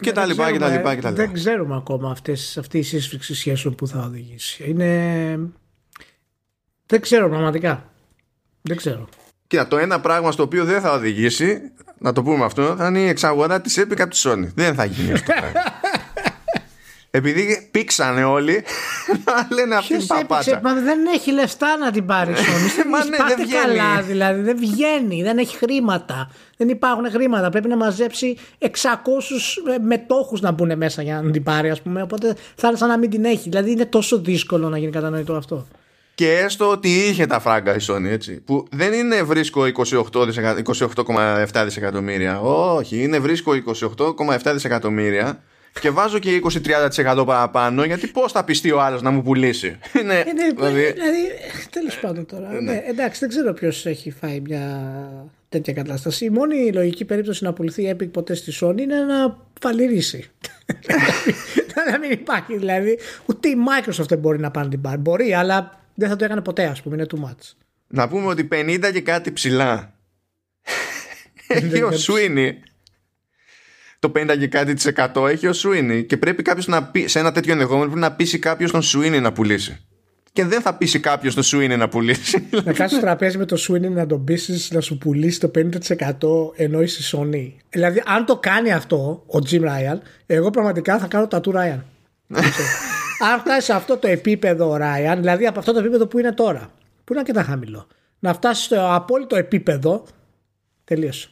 και τα λοιπά και τα λοιπά και τα λοιπά. Δεν ξέρουμε ακόμα αυτές, αυτή η σύσφυξη σχέσεων που θα οδηγήσει. Είναι... Δεν ξέρω πραγματικά. Δεν ξέρω. Κοίτα, το ένα πράγμα στο οποίο δεν θα οδηγήσει, να το πούμε αυτό, θα είναι η εξαγορά της Epic από τη Sony. Δεν θα γίνει αυτό. (laughs) Επειδή πήξανε όλοι (laughs) να λένε αυτή την παπάτσα. Μα δεν έχει λεφτά να την πάρεις (laughs) Sony. Μα ναι, δεν βγαίνει. καλά δηλαδή. Δεν βγαίνει. Δεν έχει χρήματα. Δεν υπάρχουν χρήματα. Πρέπει να μαζέψει 600 ε, μετόχους να μπουν μέσα για να την πάρει, ας πούμε. Οπότε θα είναι σαν να μην την έχει. Δηλαδή είναι τόσο δύσκολο να γίνει κατανοητό αυτό. Και έστω ότι είχε τα φράγκα η Sony, έτσι. Που δεν είναι βρίσκω 28,7 28, δισεκατομμύρια. Όχι, είναι βρίσκω 28,7 δισεκατομμύρια και βάζω και 20-30% παραπάνω γιατί πώς θα πιστεί ο άλλος να μου πουλήσει; Είναι, δηλαδή, δηλαδή τέλος πάντων τώρα. Ναι. ναι. εντάξει, δεν ξέρω ποιος έχει φάει μια τέτοια κατάσταση. Η μόνη λογική περίπτωση να πουληθεί η Epic ποτέ στη Sony είναι να φαλυρίσει. να μην υπάρχει δηλαδή. Ούτε η Microsoft δεν μπορεί να πάρει την πάρει. Μπορεί, αλλά δεν θα το έκανε ποτέ, ας πούμε. Είναι too much. Να πούμε ότι 50 και κάτι ψηλά. Έχει ο Sweeney το 50 και κάτι της 100 έχει ο Sweeney και πρέπει κάποιος να πει σε ένα τέτοιο ενδεχόμενο πρέπει να πείσει κάποιος τον Sweeney να πουλήσει και δεν θα πείσει κάποιος το Sweeney να πουλήσει. Να (laughs) κάτσεις στο τραπέζι με το Sweeney να τον πείσεις να σου πουλήσει το 50% ενώ είσαι Sony. Δηλαδή, αν το κάνει αυτό ο Jim Ryan, εγώ πραγματικά θα κάνω τα του Ryan. (laughs) αν φτάσεις σε αυτό το επίπεδο Ryan, δηλαδή από αυτό το επίπεδο που είναι τώρα, που είναι αρκετά χαμηλό, να φτάσεις στο απόλυτο επίπεδο, τελείωσε.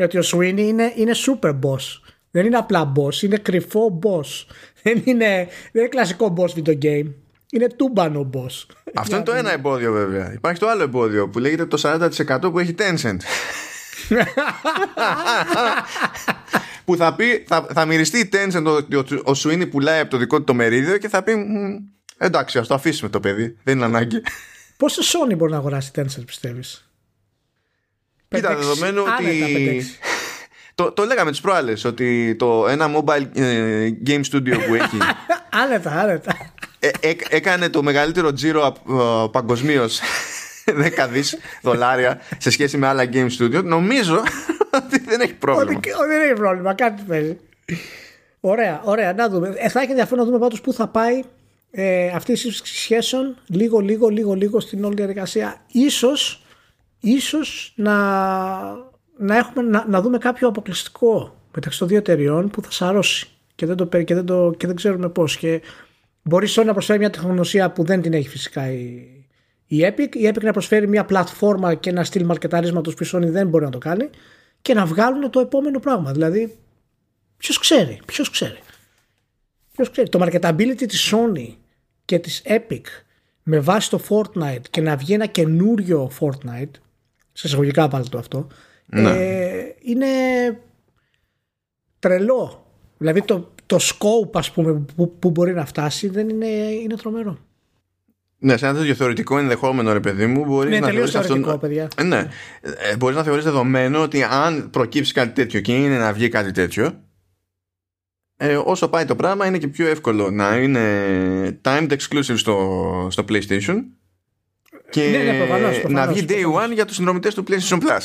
Γιατί ο Sweeney είναι, είναι super boss. Δεν είναι απλά boss, είναι κρυφό boss. (laughs) Δεν είναι, δεν είναι κλασικό boss video game. Είναι τούμπανο boss. Αυτό είναι (laughs) το ένα εμπόδιο βέβαια. Υπάρχει το άλλο εμπόδιο που λέγεται το 40% που έχει Tencent. (laughs) που θα πει, θα, θα μυριστεί η Tencent ότι ο, ο Sweeney πουλάει από το δικό του το μερίδιο και θα πει εντάξει ας το αφήσουμε το παιδί, δεν είναι ανάγκη. Πόσο Sony μπορεί να αγοράσει Tencent πιστεύεις; Κοίτα, δεδομένου ότι. (laughs) το, το λέγαμε τις προάλλες ότι το ένα mobile ε, game studio που έχει. (laughs) άνετα, άνετα. Ε, έκανε το μεγαλύτερο τζίρο uh, παγκοσμίως (laughs) 10 δις δολάρια σε σχέση με άλλα game studio. Νομίζω ότι δεν έχει πρόβλημα. Ότι, δεν έχει πρόβλημα, κάτι παίζει. Ωραία, ωραία, να δούμε. Ε, θα έχει ενδιαφέρον να δούμε πάντως πού θα πάει ε, αυτή η σύσφυξη σχέσεων λίγο, λίγο, λίγο, λίγο στην όλη διαδικασία. Ίσως ίσως να, να, έχουμε, να, να δούμε κάποιο αποκλειστικό μεταξύ των δύο εταιριών που θα σαρώσει και δεν, το, και δεν, το, και δεν ξέρουμε πώς. Και μπορεί Sony να προσφέρει μια τεχνογνωσία που δεν την έχει φυσικά η, η Epic. Η Epic να προσφέρει μια πλατφόρμα και ένα στυλ μαρκεταρίσματος που η Sony δεν μπορεί να το κάνει και να βγάλουν το επόμενο πράγμα. Δηλαδή ποιος ξέρει ποιος ξέρει. Ποιος ξέρει. Το marketability της Sony και της Epic με βάση το Fortnite και να βγει ένα καινούριο Fortnite σε εισαγωγικά πάλι το αυτό, ναι. ε, είναι τρελό. Δηλαδή το, το scope ας πούμε που, που μπορεί να φτάσει δεν είναι, είναι τρομερό. Ναι, σε ένα τέτοιο θεωρητικό ενδεχόμενο, ρε παιδί μου, μπορεί ναι, να θεωρείς αυτό. Παιδιά. Ε, ναι, ε, μπορείς να θεωρείς δεδομένο ότι αν προκύψει κάτι τέτοιο και είναι να βγει κάτι τέτοιο, ε, όσο πάει το πράγμα είναι και πιο εύκολο να είναι timed exclusive στο, στο PlayStation και ναι, ναι, προφανώς, προφανώς, να βγει day one για τους συνδρομητές του PlayStation Plus.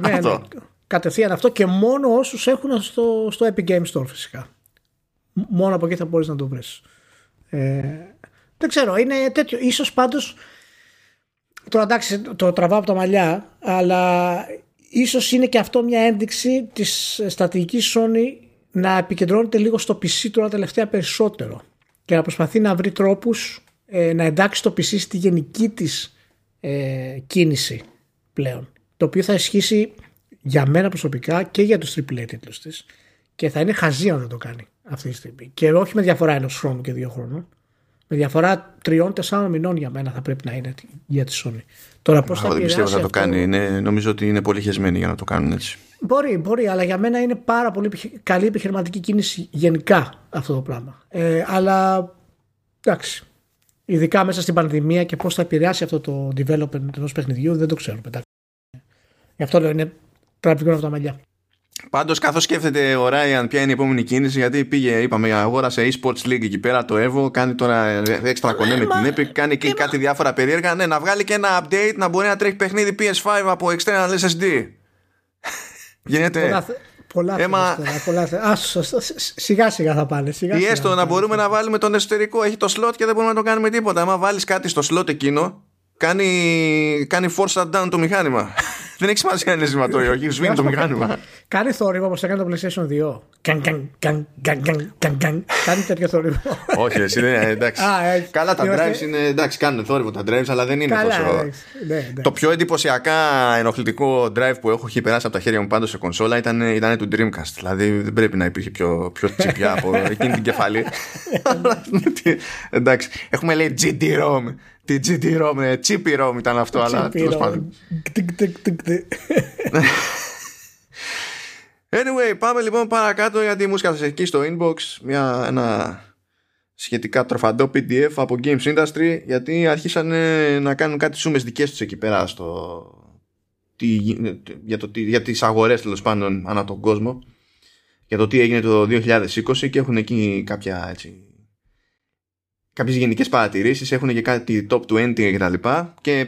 ναι, αυτό. Ναι, κατευθείαν αυτό και μόνο όσους έχουν στο, στο Epic Game Store φυσικά. Μόνο από εκεί θα μπορείς να το βρεις. Ε, δεν ξέρω, είναι τέτοιο. Ίσως πάντως τώρα εντάξει το τραβάω από τα μαλλιά αλλά ίσως είναι και αυτό μια ένδειξη της στρατηγικής Sony να επικεντρώνεται λίγο στο PC τώρα τελευταία περισσότερο και να προσπαθεί να βρει τρόπους ε, να εντάξει το PC στη γενική της ε, κίνηση πλέον. Το οποίο θα ισχύσει για μένα προσωπικά και για τους AAA τίτλους της και θα είναι χαζί αν δεν το κάνει αυτή τη στιγμή. Και όχι με διαφορά ενός χρόνου και δύο χρόνων. Με διαφορά τριών-τεσσάρων μηνών για μένα θα πρέπει να είναι για τη Sony. Τώρα πώς θα δεν πιστεύω να το κάνει. Είναι, νομίζω ότι είναι πολύ χεσμένοι για να το κάνουν έτσι. Μπορεί, μπορεί, αλλά για μένα είναι πάρα πολύ καλή επιχειρηματική κίνηση γενικά αυτό το πράγμα. Ε, αλλά εντάξει. Ειδικά μέσα στην πανδημία και πώς θα επηρεάσει αυτό το development ενός παιχνιδιού δεν το ξέρω. Γι' αυτό λέω είναι τραπεζικό από τα μαλλιά. Πάντως, καθώς σκέφτεται ο Ράιαν ποια είναι η επόμενη κίνηση, γιατί πήγε, είπαμε, αγόρασε eSports League εκεί πέρα, το Evo, κάνει τώρα έξτρα κονέ με την Epic, κάνει και κάτι διάφορα περίεργα. Ναι, να βγάλει και ένα update να μπορεί να τρέχει παιχνίδι PS5 από external SSD. Γίνεται. Πολλά, πολλά, Έμα... πολλά σιγά σιγά θα πάνε. Σιγά, ή έστω να μπορούμε να βάλουμε τον εσωτερικό. Έχει το slot και δεν μπορούμε να το κάνουμε τίποτα. Άμα βάλεις κάτι στο slot εκείνο, κάνει, κάνει force shutdown το μηχάνημα. Δεν έχει σημασία αν είναι ζηματό ή όχι. Σβήνει το μηχάνημα. Κάνει θόρυβο όπως έκανε το PlayStation 2. Κάνει τέτοιο θόρυβο. Όχι, εσύ δεν εντάξει. Καλά τα drives είναι. Εντάξει, κάνουν θόρυβο τα drives, αλλά δεν είναι τόσο. Ναι, ναι. Το πιο εντυπωσιακά ενοχλητικό drive που έχω έχει περάσει από τα χέρια μου πάντω σε κονσόλα ήταν, ήταν του Dreamcast. Δηλαδή δεν πρέπει να υπήρχε πιο, πιο τσιπιά από εκείνη την κεφαλή. (laughs) εντάξει. Έχουμε λέει GD-ROM τη GT-ROM, Chippy ROM ήταν αυτό, αλλά τέλος πάντων. Anyway, πάμε λοιπόν παρακάτω γιατί μου έσκασε εκεί στο inbox μια, ένα σχετικά τροφαντό PDF από Games Industry γιατί αρχίσαν να κάνουν κάτι σούμες δικές τους εκεί πέρα στο, τι, για, το, για τις αγορές τέλος πάντων ανά τον κόσμο. Για το τι έγινε το 2020 και έχουν εκεί κάποια έτσι, κάποιες γενικές παρατηρήσεις έχουν και κάτι top 20 και τα λοιπά και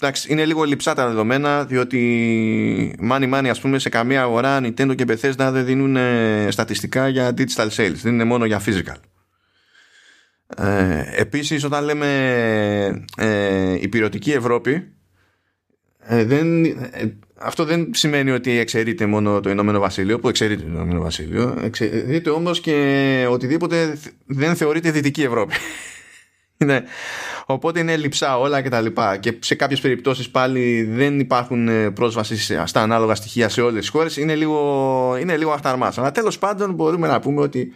εντάξει είναι λίγο λειψά τα δεδομένα διότι money money ας πούμε σε καμία αγορά Nintendo και Bethesda δεν δίνουν στατιστικά για digital sales δεν είναι μόνο για physical. Ε, επίσης όταν λέμε ε, υπηρετική Ευρώπη ε, δεν, ε, αυτό δεν σημαίνει ότι εξαιρείται μόνο το Ηνωμένο Βασίλειο, που εξαιρείται το Ηνωμένο Βασίλειο. Εξαιρείται όμως και οτιδήποτε δεν θεωρείται Δυτική Ευρώπη. (laughs) είναι, οπότε είναι λειψά όλα και τα λοιπά. Και σε κάποιες περιπτώσεις πάλι δεν υπάρχουν ε, πρόσβαση στα ανάλογα στοιχεία σε όλες τις χώρες. Είναι λίγο, είναι λίγο αχταρμά. Αλλά τέλος πάντων μπορούμε να πούμε ότι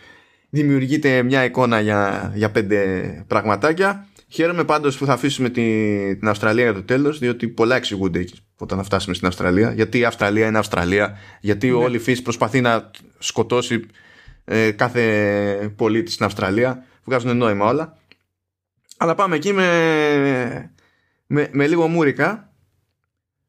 δημιουργείται μια εικόνα για, για πέντε πραγματάκια Χαίρομαι πάντως που θα αφήσουμε την, την Αυστραλία για το τέλος, διότι πολλά εξηγούνται όταν φτάσουμε στην Αυστραλία. Γιατί η Αυστραλία είναι Αυστραλία, γιατί ναι. όλη η φύση προσπαθεί να σκοτώσει ε, κάθε πολίτη στην Αυστραλία. Βγάζουν νόημα όλα. Αλλά πάμε εκεί με, με, με λίγο μούρικα.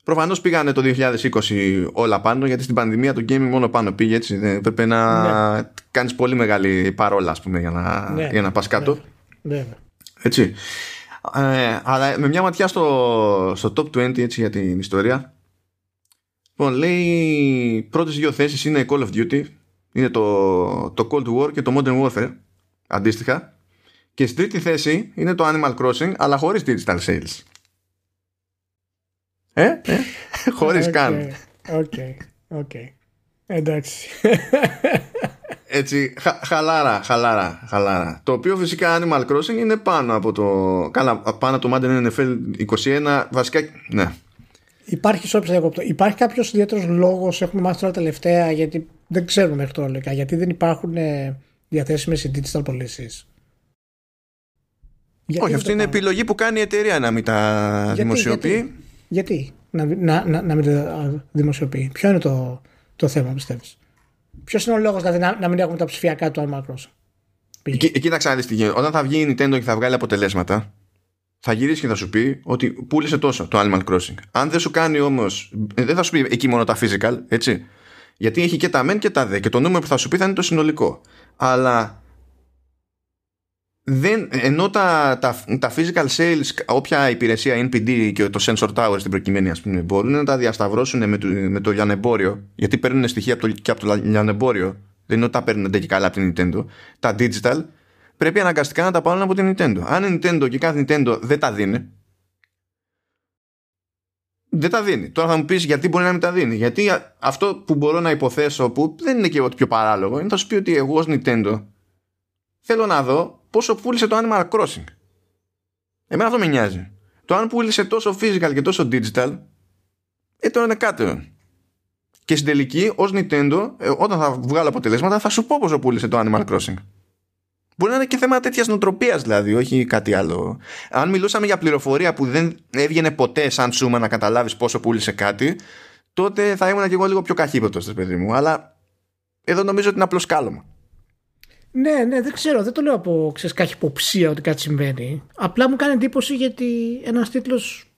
Προφανώς πήγανε το 2020 όλα πάνω, γιατί στην πανδημία το gaming μόνο πάνω πήγε έτσι. Δεν πρέπει να ναι. κάνεις πολύ μεγάλη παρόλα, ας πούμε, για να, ναι. για να πας κάτω. Ναι. ναι. Έτσι. Ε, αλλά με μια ματιά στο, στο top 20 έτσι, για την ιστορία. Λοιπόν, λέει οι πρώτες δύο θέσεις είναι Call of Duty, είναι το, το Cold War και το Modern Warfare, αντίστοιχα. Και στη τρίτη θέση είναι το Animal Crossing, αλλά χωρίς digital sales. Ε, ε χωρίς okay, (laughs) καν. OK, OK. Εντάξει. (laughs) έτσι χαλάρα, χαλάρα, χαλάρα. Το οποίο φυσικά Animal Crossing είναι πάνω από το. Καλά, πάνω από το Madden NFL 21. Βασικά, ναι. Υπάρχει, sorry, υπάρχει κάποιος ιδιαίτερος λόγος, έχουμε μάθει τώρα τελευταία, γιατί δεν ξέρουμε μέχρι τώρα γιατί δεν υπάρχουν ε, διαθέσιμες οι digital πωλήσει. Όχι, αυτή είναι επιλογή που κάνει η εταιρεία να μην τα γιατί, δημοσιοποιεί. Γιατί, να, να, να, να, μην τα δημοσιοποιεί; Ποιο είναι το, το θέμα, πιστεύεις; Ποιος είναι ο λόγος δηλαδή, να, να μην έχουμε τα ψηφιακά του Animal Crossing. Κοίταξε να δει τι γίνεται. Όταν θα βγει η Nintendo και θα βγάλει αποτελέσματα, θα γυρίσει και θα σου πει ότι πούλησε τόσο το Animal Crossing. Αν δεν σου κάνει όμως. Δεν θα σου πει εκεί μόνο τα physical, έτσι. Γιατί έχει και τα men και τα δε. Και το νούμερο που θα σου πει θα είναι το συνολικό. Αλλά δεν, ενώ τα, τα, τα physical sales, όποια υπηρεσία NPD και το Sensor Tower στην προκειμένη ας πούμε, μπορούν να τα διασταυρώσουν με το, με το λιανεμπόριο, γιατί παίρνουν στοιχεία από το, και από το λιανεμπόριο, δεν είναι ότι τα παίρνουν και καλά από την Nintendo, τα digital, πρέπει αναγκαστικά να τα πάρουν από την Nintendo. Αν η Nintendo και κάθε Nintendo δεν τα δίνει, δεν τα δίνει. Τώρα θα μου πεις γιατί μπορεί να μην τα δίνει. Γιατί αυτό που μπορώ να υποθέσω, που δεν είναι και ό,τι πιο παράλογο, είναι θα σου πει ότι εγώ ως Nintendo θέλω να δω πόσο πούλησε το Animal Crossing. Εμένα αυτό με νοιάζει. Το αν πούλησε τόσο physical και τόσο digital, ε, τώρα είναι κάτι. Και στην τελική, ως Nintendo, ε, όταν θα βγάλω αποτελέσματα, θα σου πω πόσο πούλησε το Animal Crossing. Μπορεί να είναι και θέμα τέτοιας νοοτροπίας δηλαδή, όχι κάτι άλλο. Αν μιλούσαμε για πληροφορία που δεν έβγαινε ποτέ σαν σούμα να καταλάβεις πόσο πούλησε κάτι, τότε θα ήμουν και εγώ λίγο πιο καχύποπτος, παιδί μου. Αλλά εδώ νομίζω ότι είναι απλό σκάλωμα. Ναι, ναι, δεν ξέρω. Δεν το λέω από ξέρεις, καχυποψία ότι κάτι συμβαίνει. Απλά μου κάνει εντύπωση γιατί ένας τίτλος.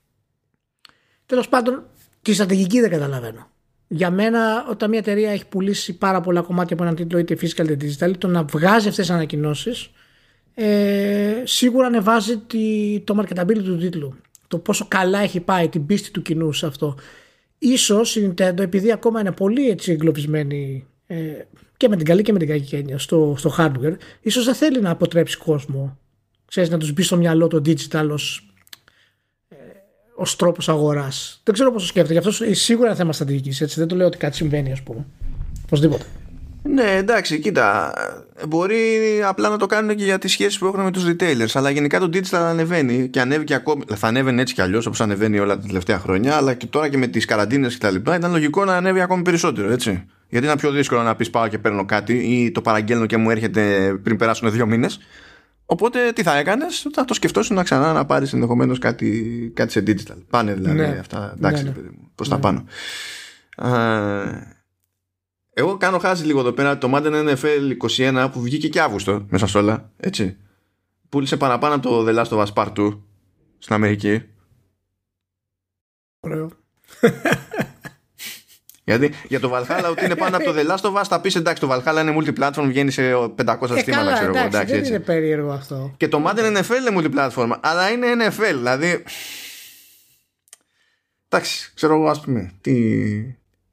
Τέλος πάντων, τη στρατηγική δεν καταλαβαίνω. Για μένα, όταν μια εταιρεία έχει πουλήσει πάρα πολλά κομμάτια από έναν τίτλο, είτε physical είτε digital, το να βγάζει αυτές τις ανακοινώσεις ε, σίγουρα ανεβάζει τη, το marketability του τίτλου. Το πόσο καλά έχει πάει, την πίστη του κοινού σε αυτό. Ίσως η Nintendo, επειδή ακόμα είναι πολύ έτσι εγκλωβισμένη ε, και με την καλή και με την κακή έννοια στο, στο hardware, ίσως δεν θέλει να αποτρέψει κόσμο. Ξέρεις, να τους μπει στο μυαλό το digital ως, ε, ως τρόπος αγοράς. Δεν ξέρω πώς το σκέφτεται. Γι' αυτό σίγουρα είναι θέμα στρατηγικής. Έτσι. Δεν το λέω ότι κάτι συμβαίνει ας πούμε. Οπωσδήποτε. Ναι, εντάξει, κοίτα. Μπορεί απλά να το κάνουν και για τις σχέσεις που έχουν με τους retailers. Αλλά γενικά το digital ανεβαίνει και ανέβηκε ακόμη. Θα ανέβαινε έτσι κι αλλιώς όπως ανεβαίνει όλα τα τελευταία χρόνια. Αλλά και τώρα και με τις καραντίνες κτλ. Ήταν λογικό να ανέβει ακόμη περισσότερο, έτσι. Γιατί είναι πιο δύσκολο να πεις πάω και παίρνω κάτι ή το παραγγέλνω και μου έρχεται πριν περάσουν δύο μήνες. Οπότε τι θα έκανες, θα το σκεφτόσουν να ξανά να πάρεις ενδεχομένως κάτι, κάτι σε digital. Πάνε δηλαδή ναι. αυτά. Εντάξει, ναι, ναι. προς τα ναι. πάνω. εγώ κάνω χάσει λίγο εδώ πέρα το Madden NFL 21 που βγήκε και Αύγουστο μέσα σε όλα. Έτσι. Πούλησε παραπάνω από το The Last of Us Part 2 στην Αμερική. Ωραίο. (laughs) Γιατί για το Valhalla ότι είναι πάνω από το The Last of Us θα πεις εντάξει το Valhalla είναι multiplatform βγαίνει σε 500 Ε, συστήματα καλά, ξέρω εγώ εντάξει, εντάξει, δεν έτσι. είναι περίεργο αυτό. Και το Madden NFL είναι multiplatform αλλά είναι NFL δηλαδή εντάξει ξέρω εγώ ας πούμε τι,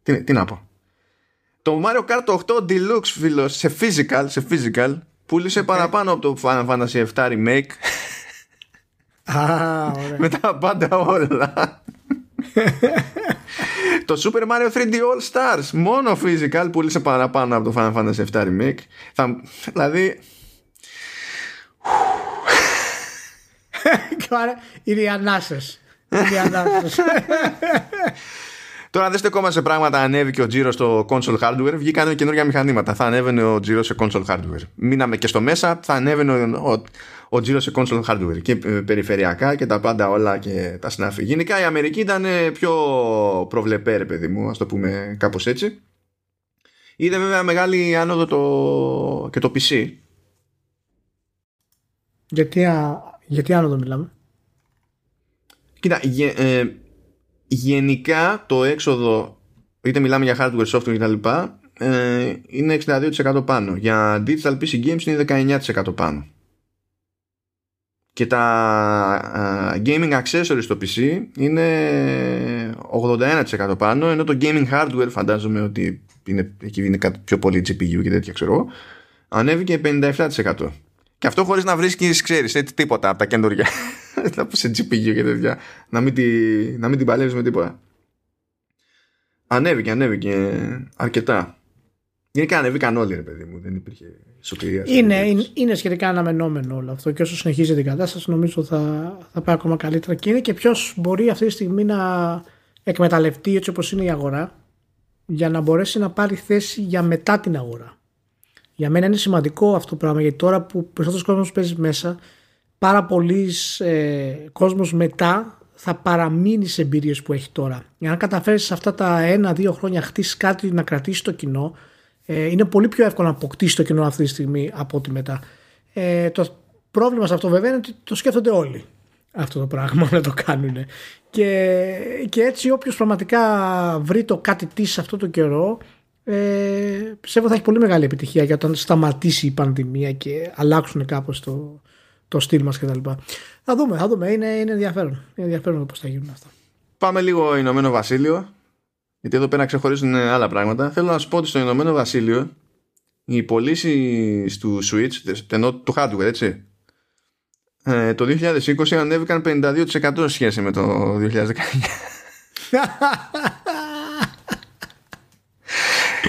τι, τι να πω το Mario Kart 8 Deluxe φίλο σε physical, σε physical πούλησε παραπάνω από το Final Fantasy 7 Remake Α, ωραία. (laughs) με τα πάντα όλα. (laughs) το Super Mario 3D All Stars μόνο physical πούλησε παραπάνω από το Final Fantasy 7 Remake. Θα, δηλαδή, (laughs) Και άρα είναι οι ανάσες. Είναι οι ανάσες. (laughs) τώρα δεν στεκόμαστε σε πράγματα. Ανέβηκε ο τζίρος στο console hardware. Βγήκαν καινούργια μηχανήματα. Θα ανέβαινε ο τζίρος σε console hardware. Μείναμε και στο μέσα. Θα ανέβαινε ο, ο, ο τζίρος σε console hardware. Και ε, περιφερειακά και τα πάντα όλα και τα συνάφη. Γενικά η Αμερική ήταν ε, πιο προβλεπέ, ρε παιδί μου, ας το πούμε κάπως έτσι. Είδε βέβαια μεγάλη άνοδο το, και το PC. γιατί, α, γιατί άνοδο μιλάμε; Κοίτα, γε- ε, γενικά το έξοδο, είτε μιλάμε για hardware, software κτλ. Ε, είναι 62% πάνω. Για digital PC games είναι 19% πάνω. Και τα α, gaming accessories στο PC είναι 81% πάνω, ενώ το gaming hardware φαντάζομαι ότι είναι, εκεί είναι κάτι πιο πολύ GPU και τέτοια ξέρω εγώ, ανέβηκε 57%. Και αυτό χωρίς να βρίσκεις, ξέρεις, έτσι τίποτα από τα καινούργια. (laughs) Θα σε GPU και τέτοια. Να μην, τη, να μην την παλεύεις με τίποτα. Ανέβηκε, ανέβηκε αρκετά. Γενικά ανέβηκαν όλοι, ρε παιδί μου. Δεν υπήρχε σωτηρίας. Είναι, είναι, είναι σχετικά αναμενόμενο όλο αυτό και όσο συνεχίζει την κατάσταση νομίζω θα, θα πάει ακόμα καλύτερα και είναι και ποιος μπορεί αυτή τη στιγμή να εκμεταλλευτεί έτσι όπως είναι η αγορά για να μπορέσει να πάρει θέση για μετά την αγορά. Για μένα είναι σημαντικό αυτό το πράγμα γιατί τώρα που περισσότερος κόσμος παίζει μέσα πάρα πολλοί ε, κόσμος μετά θα παραμείνει σε εμπειρίες που έχει τώρα. Για να καταφέρεις σε αυτά τα ένα-δύο χρόνια χτίσει κάτι να κρατήσει το κοινό ε, είναι πολύ πιο εύκολο να αποκτήσει το κοινό αυτή τη στιγμή από ότι μετά. Ε, το πρόβλημα σε αυτό βέβαια είναι ότι το σκέφτονται όλοι αυτό το πράγμα (laughs) να το κάνουν. Και, και έτσι όποιος πραγματικά βρει το κάτι της σε αυτό το καιρό ε, πιστεύω θα έχει πολύ μεγάλη επιτυχία για όταν σταματήσει η πανδημία και αλλάξουν κάπως το, το στυλ μας κτλ. Θα δούμε, θα δούμε. Είναι, είναι ενδιαφέρον. Είναι ενδιαφέρον πώς θα γίνουν αυτά. Πάμε λίγο Ηνωμένο Βασίλειο. Γιατί εδώ πέρα ξεχωρίζουν άλλα πράγματα. Θέλω να σου πω ότι στο Ηνωμένο Βασίλειο οι πωλήσει του Switch, ενώ του hardware, έτσι, ε, το 2020 ανέβηκαν 52% σε σχέση με το 2019.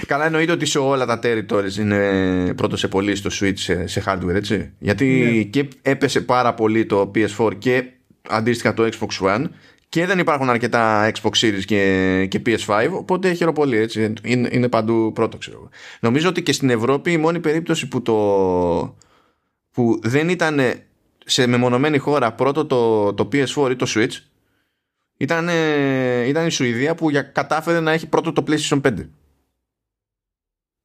Καλά εννοείται ότι σε όλα τα territories είναι πρώτο σε πωλήσει το Switch σε, σε hardware, έτσι. Γιατί και έπεσε πάρα πολύ το PS4 και αντίστοιχα το Xbox One και δεν υπάρχουν αρκετά Xbox Series και, και PS5 οπότε χειροπολί έτσι είναι, είναι παντού πρώτο ξέρω εγώ. νομίζω ότι και στην Ευρώπη η μόνη περίπτωση που το που δεν ήταν σε μεμονωμένη χώρα πρώτο το, το PS4 ή το Switch ήταν, ήταν η Σουηδία που για, κατάφερε να έχει πρώτο το PlayStation 5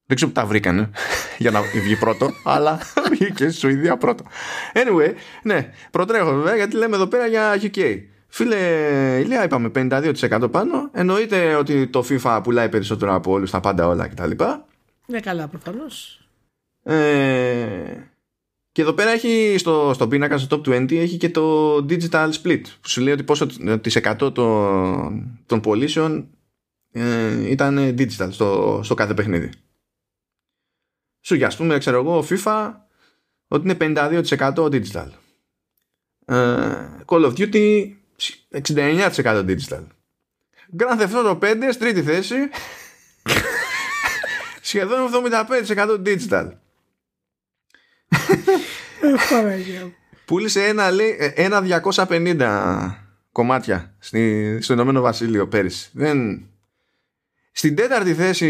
δεν ξέρω που τα βρήκανε (laughs) για να βγει πρώτο, (laughs) αλλά βγήκε στη Σουηδία πρώτο. Anyway, ναι, προτρέχω βέβαια γιατί λέμε εδώ πέρα για UK. Φίλε, ηλία είπαμε 52% πάνω. Εννοείται ότι το FIFA πουλάει περισσότερο από όλους τα πάντα όλα κτλ. Ναι, καλά, προφανώς. Ε, και εδώ πέρα έχει στο, στο πίνακα, στο top 20, έχει και το digital split. Που σου λέει ότι πόσο της 100 των, των πωλήσεων ε, ήταν digital στο, στο κάθε παιχνίδι. Σου για ας πούμε, ξέρω εγώ, FIFA ότι είναι 52% digital. Ε, Call of Duty 69% digital. Grand Theft Auto 5 στη τρίτη θέση σχεδόν 75% digital. Πούλησε ένα, λέει, ένα 250 κομμάτια στη, στο Ηνωμένο Βασίλειο πέρυσι. Δεν... Στην τέταρτη θέση,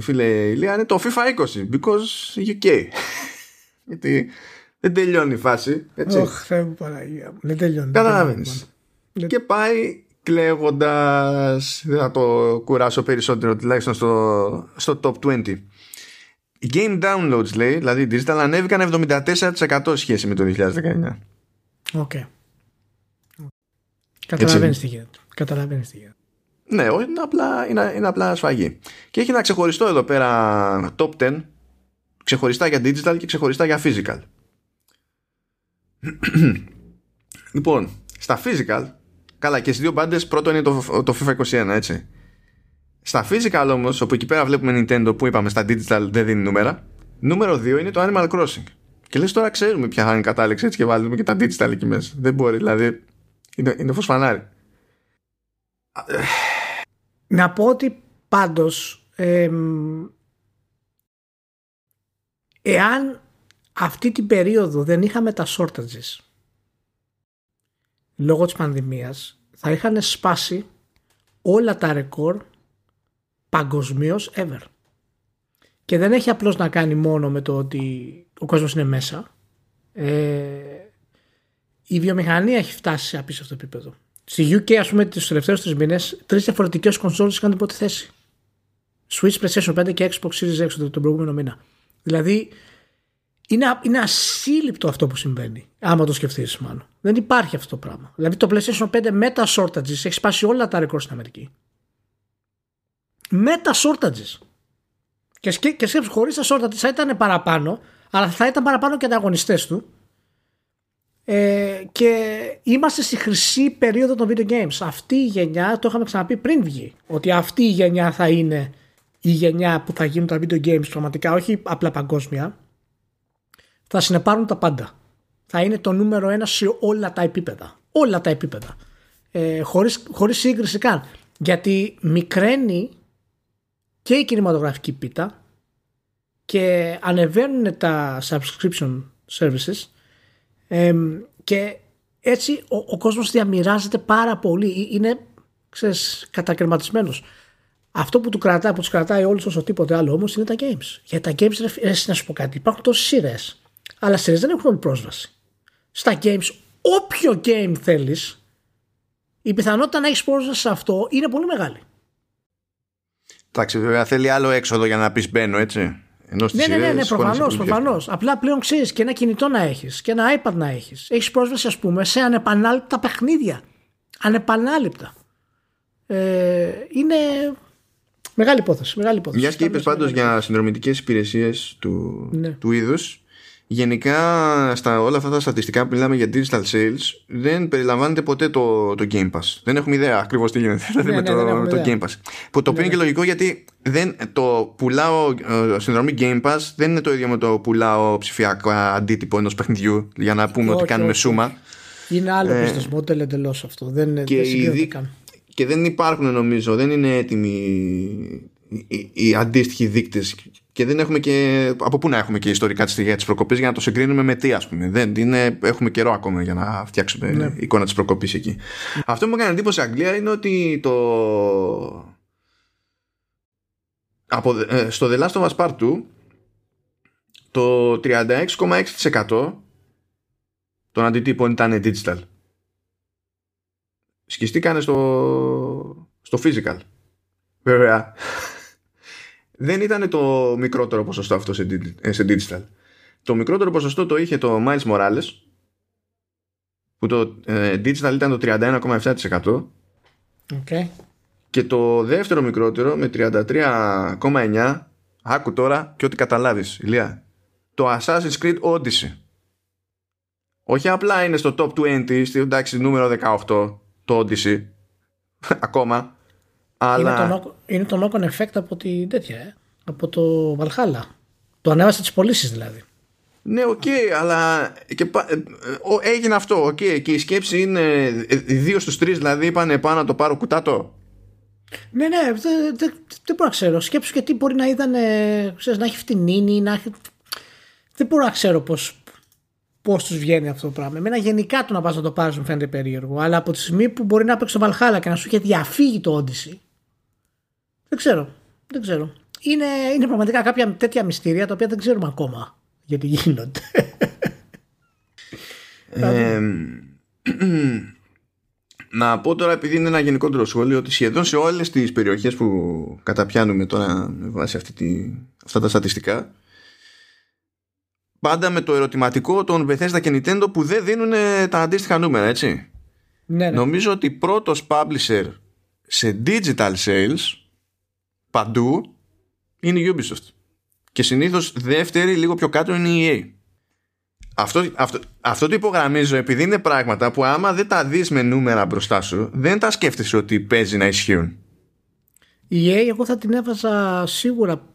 φίλε Ηλία, είναι το FIFA 20, because UK. (laughs) Γιατί δεν τελειώνει η φάση. Έτσι. Ωχ, Θεέ μου Παναγία μου. Δεν τελειώνει. Καταλαβαίνεις. Και πάει κλαίγοντας, δεν θα το κουράσω περισσότερο, τουλάχιστον στο, στο top 20. Οι game downloads λέει, δηλαδή digital, ανέβηκαν 74% σχέση με το 2019. Οκ. Καταλαβαίνεις τι γίνεται. Καταλαβαίνεις τι γίνεται. Ναι, όχι, είναι απλά, είναι, είναι απλά σφαγή. Και έχει ένα ξεχωριστό εδώ πέρα top 10, ξεχωριστά για digital και ξεχωριστά για physical. (coughs) λοιπόν, στα physical, καλά και στις δύο μπάντες, πρώτο είναι το, το FIFA 21, έτσι. Στα physical όμως, όπου εκεί πέρα βλέπουμε Nintendo που είπαμε στα digital δεν δίνει νούμερα, νούμερο 2 είναι το Animal Crossing. Και λες τώρα ξέρουμε ποια θα είναι η κατάληξη έτσι και βάλουμε και τα digital εκεί μέσα. Δεν μπορεί, δηλαδή είναι, είναι φανάρι. Να πω ότι πάντως εάν αυτή την περίοδο δεν είχαμε τα shortages λόγω της πανδημίας θα είχαν σπάσει όλα τα ρεκόρ παγκοσμίως ever. Και δεν έχει απλώς να κάνει μόνο με το ότι ο κόσμος είναι μέσα. Ε, η βιομηχανία έχει φτάσει σε απίστευτο επίπεδο. Στη UK, ας πούμε, τους τελευταίους τρεις μήνες, τρεις διαφορετικές κονσόλε είχαν την πρώτη θέση. Switch, PlayStation 5 και Xbox Series X τον προηγούμενο μήνα. Δηλαδή, είναι, είναι ασύλληπτο αυτό που συμβαίνει. Άμα το σκεφτείς, μάλλον. Δεν υπάρχει αυτό το πράγμα. Δηλαδή, το PlayStation 5 με τα shortages έχει σπάσει όλα τα ρεκόρ στην Αμερική. Με τα shortages. Και, σκέ, και σκέψου, χωρίς τα shortages θα ήταν παραπάνω, αλλά θα ήταν παραπάνω και ανταγωνιστές του ε, και είμαστε στη χρυσή περίοδο των video games. Αυτή η γενιά, το είχαμε ξαναπεί πριν βγει, ότι αυτή η γενιά θα είναι η γενιά που θα γίνουν τα video games πραγματικά, όχι απλά παγκόσμια, θα συνεπάρουν τα πάντα. Θα είναι το νούμερο ένα σε όλα τα επίπεδα. Όλα τα επίπεδα. Ε, χωρίς, χωρίς σύγκριση καν. Γιατί μικραίνει και η κινηματογραφική πίτα και ανεβαίνουν τα subscription services και έτσι ο, ο κόσμος διαμοιράζεται πάρα πολύ. Είναι, ξέρεις, κατακαιρματισμένος. Αυτό που του κρατάει, που τους κρατάει όλους όσο τίποτε άλλο όμως είναι τα games. Γιατί τα games, ρε, να σου πω κάτι, υπάρχουν τόσες σειρές. Αλλά σειρές δεν έχουν όλη πρόσβαση. Στα games, όποιο game θέλεις, η πιθανότητα να έχεις πρόσβαση σε αυτό είναι πολύ μεγάλη. Εντάξει, βέβαια θέλει άλλο έξοδο για να πεις μπαίνω, έτσι. Ενώ ναι, ναι, ναι, ναι προφανώς. Προφανώς. Απλά πλέον ξέρεις και ένα κινητό να έχεις και ένα iPad να έχεις. Έχεις πρόσβαση, ας πούμε, σε ανεπανάληπτα παιχνίδια. Ανεπανάληπτα. Ε, είναι μεγάλη υπόθεση. Μεγάλη υπόθεση. Μιας και είπες πάντως για συνδρομητικές υπηρεσίες του, ναι. του είδους, γενικά στα όλα αυτά τα στατιστικά που μιλάμε για digital sales δεν περιλαμβάνεται ποτέ το, το Game Pass. Δεν έχουμε ιδέα ακριβώς τι γίνεται ναι, με, ναι, το, το Game Pass. Που το οποίο είναι και λογικό γιατί δεν, το πουλάω ε, συνδρομή Game Pass δεν είναι το ίδιο με το πουλάω ψηφιακό αντίτυπο ενός παιχνιδιού για να πούμε ότι κάνουμε σούμα. Είναι άλλο ε, business model εντελώς αυτό. Δεν, και, δεν και δεν υπάρχουν νομίζω, δεν είναι έτοιμοι οι, οι αντίστοιχοι δείκτες και δεν έχουμε και. Από πού να έχουμε και ιστορικά της στιγμή της προκοπής για να το συγκρίνουμε με τι, ας πούμε. Δεν είναι, έχουμε καιρό ακόμα για να φτιάξουμε ναι. εικόνα της προκοπής εκεί. Αυτό που μου έκανε εντύπωση Αγγλία είναι ότι το. Από, ε, στο The Last of Us Part 2 το 36,6% των αντιτύπων ήταν digital. Σκιστήκανε στο, στο physical. Βέβαια δεν ήταν το μικρότερο ποσοστό αυτό σε, ε, digital. Το μικρότερο ποσοστό το είχε το Miles Morales που το ε, digital ήταν το 31,7% okay. και το δεύτερο μικρότερο με 33,9% άκου τώρα και ό,τι καταλάβεις Ηλία. Το Assassin's Creed Odyssey. Όχι απλά είναι στο top 20 στη εντάξει νούμερο 18 το Odyssey. (laughs) Ακόμα αλλά... Είναι το, είναι το knock effect από τη τέτοια, ε; από το Valhalla. Το ανέβασε τις πωλήσεις δηλαδή. Ναι, οκ, okay, αλλά και, ε, έγινε αυτό, οκ, okay, και η σκέψη είναι ε, δύο στους τρεις δηλαδή είπανε πάνω να το πάρω κουτάτο. Ναι, ναι, δεν δε, δε μπορώ να ξέρω. Σκέψου και τι μπορεί να ήταν, ξέρεις, να έχει φτηνύνει, να έχει... Δεν μπορώ να ξέρω πώς, πώς τους βγαίνει αυτό το πράγμα. Εμένα γενικά το να πας να το πάρεις μου φαίνεται περίεργο. Αλλά από τη στιγμή που μπορεί να παίξει το Valhalla και να σου έχει διαφύγει το Odyssey, δεν ξέρω. Δεν ξέρω. Είναι, είναι πραγματικά κάποια τέτοια μυστήρια τα οποία δεν ξέρουμε ακόμα γιατί γίνονται. Ε, (clears throat) να πω τώρα επειδή είναι ένα γενικότερο σχόλιο ότι σχεδόν σε όλες τις περιοχές που καταπιάνουμε τώρα με βάση αυτή τη, αυτά τα στατιστικά πάντα με το ερωτηματικό των Bethesda και Nintendo που δεν δίνουν τα αντίστοιχα νούμερα έτσι ναι, ναι. νομίζω ότι πρώτος publisher σε digital sales παντού είναι η Ubisoft. Και συνήθως δεύτερη λίγο πιο κάτω είναι η EA. Αυτό, αυτό, αυτό το υπογραμμίζω επειδή είναι πράγματα που άμα δεν τα δεις με νούμερα μπροστά σου δεν τα σκέφτεσαι ότι παίζει να ισχύουν. Η EA εγώ θα την έβαζα σίγουρα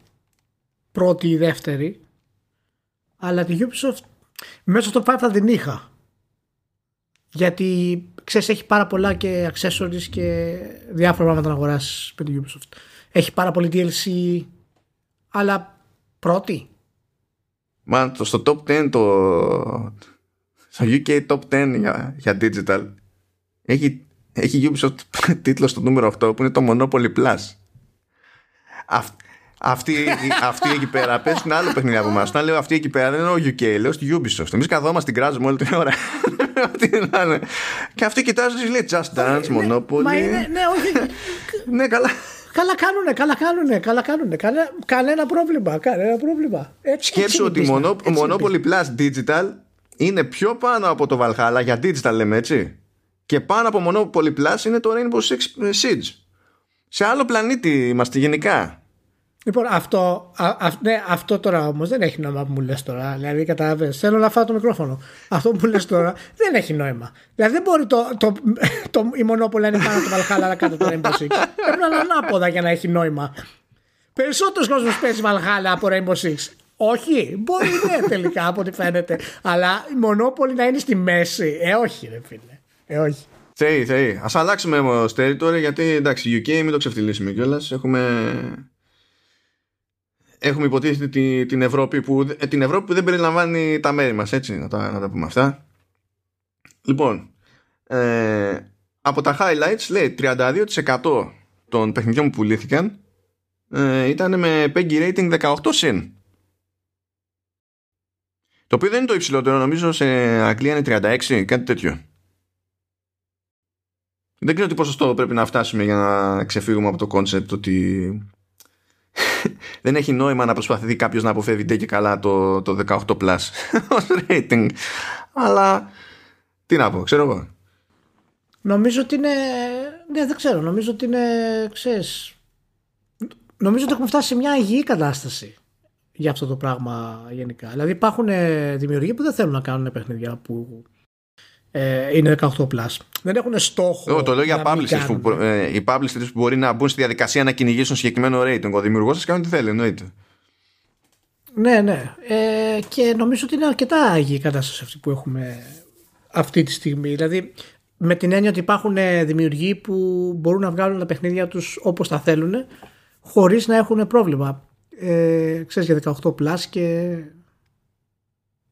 πρώτη ή δεύτερη αλλά τη Ubisoft μέσα στο 5 θα την είχα γιατί ξέρεις έχει πάρα πολλά και accessories και διάφορα πράγματα να αγοράσεις με τη Ubisoft έχει πάρα πολύ DLC αλλά πρώτη Μα το, στο top 10 το στο UK top 10 για, για digital έχει, έχει Ubisoft (laughs) τίτλος στο νούμερο 8 που είναι το Monopoly Plus αυτή, αυτή εκεί πέρα πες άλλο παιχνίδι από εμάς. Όταν λέω αυτή εκεί πέρα δεν είναι ο UK, λέω στη Ubisoft. Εμείς καθόμαστε την κράζουμε όλη την ώρα. (laughs) και αυτή κοιτάζει και λέει Just Dance, ε, ναι, Monopoly. Μα είναι, ναι, όχι. ναι, καλά. Καλά κάνουνε, καλά κάνουνε, καλά κάνουνε. Κανέ, κανένα πρόβλημα, κανένα πρόβλημα. Έτσι, Σκέψου ότι ο Monopoly Plus Digital είναι πιο πάνω από το Valhalla για digital λέμε έτσι. Και πάνω από Monopoly Plus είναι το Rainbow Six Siege. Σε άλλο πλανήτη είμαστε γενικά. Λοιπόν, αυτό, α, ναι, αυτό τώρα όμως δεν έχει νόημα που μου λες τώρα. Δηλαδή, κατάλαβες. Θέλω να φάω το μικρόφωνο. Αυτό που μου λες τώρα δεν έχει νόημα. Δηλαδή, δεν μπορεί το, το, το, η μονόπολη να είναι πάνω το Valhalla αλλά κάτω το Rainbow Six. Πρέπει να είναι ανάποδα για να έχει νόημα. Περισσότερος κόσμος παίζει Valhalla από Rainbow Six. Όχι, μπορεί ναι τελικά από ό,τι φαίνεται. Αλλά η μονόπολη να είναι στη μέση. Ε, όχι, ρε φίλε. Ε, όχι. Θεή, θεή. Α αλλάξουμε όμως territory γιατί εντάξει, UK μην το ξεφτυλίσουμε κιόλας. Έχουμε έχουμε υποτίθεται την Ευρώπη που, ε, την Ευρώπη που δεν περιλαμβάνει τα μέρη μας έτσι να τα, να τα πούμε αυτά. Λοιπόν ε, από τα highlights λέει 32% των παιχνιδιών που πουλήθηκαν ε, ήταν με PEGI rating 18 συν. Το οποίο δεν είναι το υψηλότερο νομίζω σε Αγγλία είναι 36 κάτι τέτοιο. Δεν ξέρω τι ποσοστό πρέπει να φτάσουμε για να ξεφύγουμε από το concept ότι (laughs) δεν έχει νόημα να προσπαθεί κάποιος να αποφεύγει και καλά το, το 18 plus ως rating. Αλλά τι να πω, ξέρω εγώ. Νομίζω ότι είναι. Ναι, δεν ξέρω. Νομίζω ότι είναι. Ξέρεις, νομίζω ότι έχουμε φτάσει σε μια υγιή κατάσταση για αυτό το πράγμα γενικά. Δηλαδή υπάρχουν δημιουργοί που δεν θέλουν να κάνουν παιχνίδια που ε, είναι 18 plus. Δεν έχουν στόχο. το λέω για publishers που, ε, οι publishers που μπορεί να μπουν στη διαδικασία να κυνηγήσουν συγκεκριμένο rating. Ο δημιουργός σας κάνει τι θέλει, εννοείται. Ναι, ναι. Ε, και νομίζω ότι είναι αρκετά άγιη η κατάσταση αυτή που έχουμε αυτή τη στιγμή. Δηλαδή, με την έννοια ότι υπάρχουν ε, δημιουργοί που μπορούν να βγάλουν τα παιχνίδια τους όπως τα θέλουν, χωρίς να έχουν πρόβλημα. Ε, ξέρεις για 18 plus και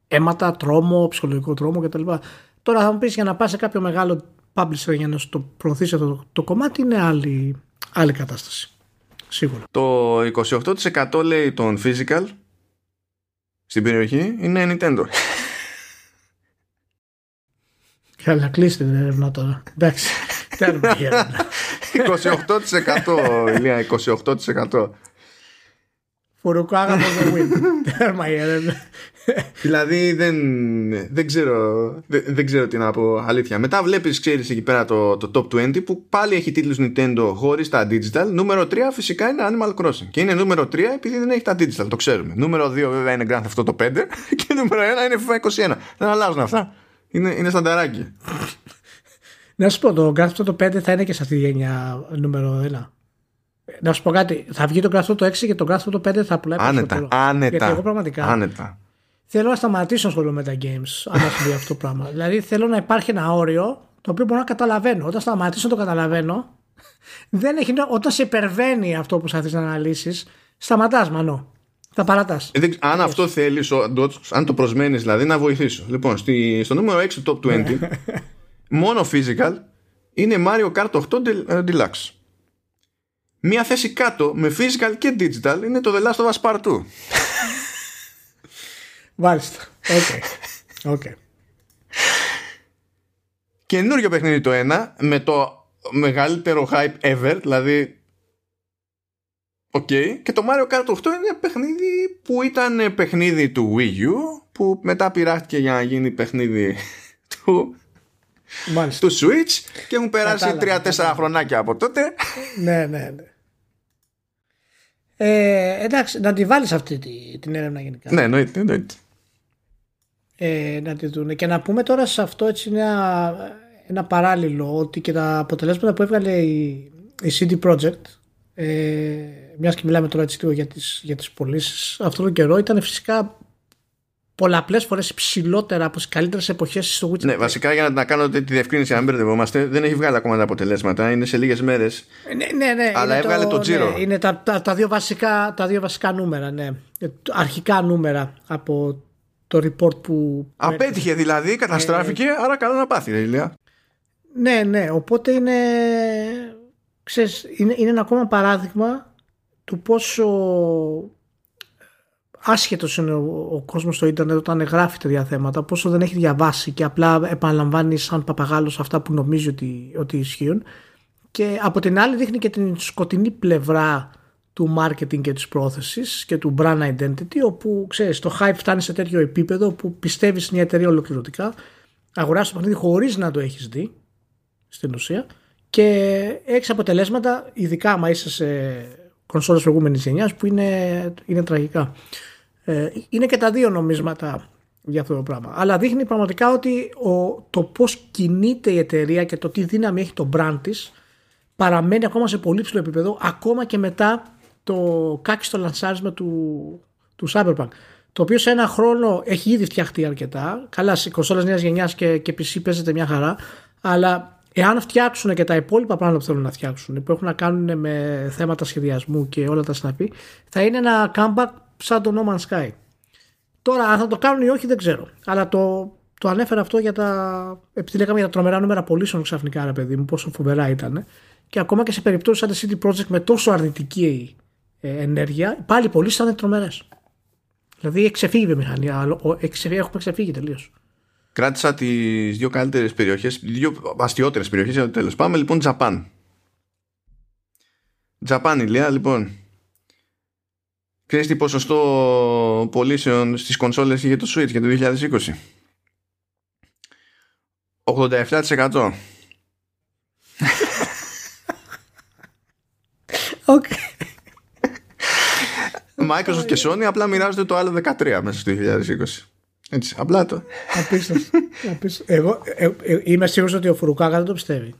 αίματα, τρόμο, ψυχολογικό τρόμο κτλ. Τώρα θα μου πεις για να πας σε κάποιο μεγάλο publisher για να σου το προωθήσει το, το κομμάτι είναι άλλη, άλλη κατάσταση. Σίγουρα. Το 28% λέει των physical στην περιοχή είναι Nintendo. (laughs) Καλά, κλείστε την έρευνα τώρα. Εντάξει. (laughs) Τέρμα η έρευνα. 28% Ηλία, 28%. Φουρουκάγα the win. (laughs) Τέρμα η έρευνα δηλαδή δεν, δεν, ξέρω, δεν, ξέρω τι να πω αλήθεια. Μετά βλέπεις ξέρεις εκεί πέρα το, το Top 20 που πάλι έχει τίτλους Nintendo χωρίς τα digital. Νούμερο 3 φυσικά είναι Animal Crossing. Και είναι νούμερο 3 επειδή δεν έχει τα digital, το ξέρουμε. Νούμερο 2 βέβαια είναι Grand Theft Auto 5 (laughs) και νούμερο 1 είναι FIFA 21. Δεν αλλάζουν αυτά. Είναι, είναι στανταράκι. Να σου πω, το Grand Theft Auto 5 θα είναι και σε αυτή τη γενιά νούμερο 1. Να σου πω κάτι, θα βγει το Grand Theft Auto 6 και το Grand Theft Auto 5 θα πουλάει άνετα, άνετα, Γιατί εγώ πραγματικά άνετα θέλω να σταματήσω να ασχολούμαι με τα games αν συμβεί αυτό το πράγμα. Δηλαδή θέλω να υπάρχει ένα όριο το οποίο μπορώ να καταλαβαίνω. Όταν σταματήσω να το καταλαβαίνω, δεν έχει, όταν σε υπερβαίνει αυτό που θα να αναλύσεις, σταματάς, μανώ. Τα παρατάς. Ε, αν αυτό θέλεις, αν το προσμένεις δηλαδή, να βοηθήσω. Λοιπόν, στη, στο νούμερο 6 του Top 20, ναι. (laughs) μόνο physical είναι Mario Kart 8 ε, Deluxe. Μία θέση κάτω με physical και digital είναι το The Last of Us Part 2. Μάλιστα. Οκ. Okay. Καινούριο παιχνίδι το ένα με το μεγαλύτερο hype ever, δηλαδή Οκ. Okay. Και το Mario Kart 8 είναι παιχνίδι που ήταν παιχνίδι του Wii U που μετά πειράχτηκε για να γίνει παιχνίδι του Μάλιστα. του Switch και έχουν περάσει Κατάλαβα, 3-4 κατάλαβα. χρονάκια από τότε. ναι, ναι, ναι. Ε, εντάξει, να τη βάλεις αυτή τη, την έρευνα γενικά. ναι, εννοείται. εννοείται. ε, να τη δουν. Και να πούμε τώρα σε αυτό έτσι ένα, ένα παράλληλο ότι και τα αποτελέσματα που έβγαλε η, η CD Projekt ε, μιας και μιλάμε τώρα έτσι λίγο για τις, για τις πωλήσεις αυτόν τον καιρό ήταν φυσικά πολλαπλές φορές υψηλότερα από τις καλύτερες εποχές στο Witcher Ναι, 3. βασικά για να κάνω τη διευκρίνηση, αν μπερδευόμαστε, δεν έχει βγάλει ακόμα τα αποτελέσματα. Είναι σε λίγες μέρες. Ναι, ναι, ναι, Αλλά είναι έβγαλε το τζίρο. Ναι, είναι τα, τα, τα, δύο βασικά, τα δύο βασικά νούμερα, ναι. Ε, Αρχικά νούμερα από το report που... Απέτυχε δηλαδή, καταστράφηκε, Ε, άρα καλά να πάθει, ρε Ηλία. Ναι, ναι, οπότε είναι, ξέρεις, είναι, είναι ένα ακόμα παράδειγμα του πόσο άσχετος είναι ο, ο κόσμος στο ίντερνετ όταν γράφει τέτοια θέματα, πόσο δεν έχει διαβάσει και απλά επαναλαμβάνει σαν παπαγάλος αυτά που νομίζει ότι, ότι ισχύουν. Και από την άλλη δείχνει και την σκοτεινή πλευρά του marketing και της πρόθεσης και του brand identity όπου ξέρεις το hype φτάνει σε τέτοιο επίπεδο που πιστεύεις μια εταιρεία ολοκληρωτικά αγοράζεις το παιχνίδι χωρίς να το έχεις δει στην ουσία και έχεις αποτελέσματα ειδικά άμα είσαι σε κονσόλες προηγούμενης γενιάς που είναι, είναι τραγικά ε, είναι και τα δύο νομίσματα για αυτό το πράγμα. Αλλά δείχνει πραγματικά ότι ο, το πως κινείται η εταιρεία και το τι δύναμη έχει το brand της παραμένει ακόμα σε πολύ ψηλό επίπεδο ακόμα και μετά το κάκιστο λανσάρισμα του, του Cyberpunk το οποίο σε ένα χρόνο έχει ήδη φτιαχτεί αρκετά. Καλά σε κονσόλες νέας γενιάς και, και PC παίζεται μια χαρά αλλά εάν φτιάξουν και τα υπόλοιπα πράγματα που θέλουν να φτιάξουν που έχουν να κάνουν με θέματα σχεδιασμού και όλα τα συναφή θα είναι ένα comeback σαν το No Man's Sky Τώρα, αν θα το κάνουν ή όχι, δεν ξέρω. Αλλά το, το ανέφερα αυτό για τα. Επειδή λέγαμε για τα τρομερά νούμερα πωλήσεων ξαφνικά, ρε παιδί μου, πόσο φοβερά ήταν. Και ακόμα και σε περιπτώσεις σαν τη CD Projekt με τόσο αρνητική ε, ενέργεια, πάλι οι πωλήσει ήταν τρομερές. Δηλαδή έχει ξεφύγει η βιομηχανία. άλλο- ο- έχει ξεφύγει- Έχουμε ξεφύγει τελείως. Κράτησα τις δύο καλύτερες περιοχές, δύο αστιότερες περιοχές για το τέλος. Πάμε λοιπόν Τζαπάν. Τζαπάν, Ηλία, λοιπόν. Ξέρεις τι ποσοστό πωλήσεων στις κονσόλες είχε το Switch για το 2020. 87%. Okay. Microsoft και Sony απλά μοιράζονται το άλλο 13 μέσα στο 2020. Έτσι, απλά το. Απίστευτο. (laughs) Απίστευτο. Εγώ ε, ε, είμαι σίγουρος ότι ο Φουρουκάγα δεν το πιστεύει.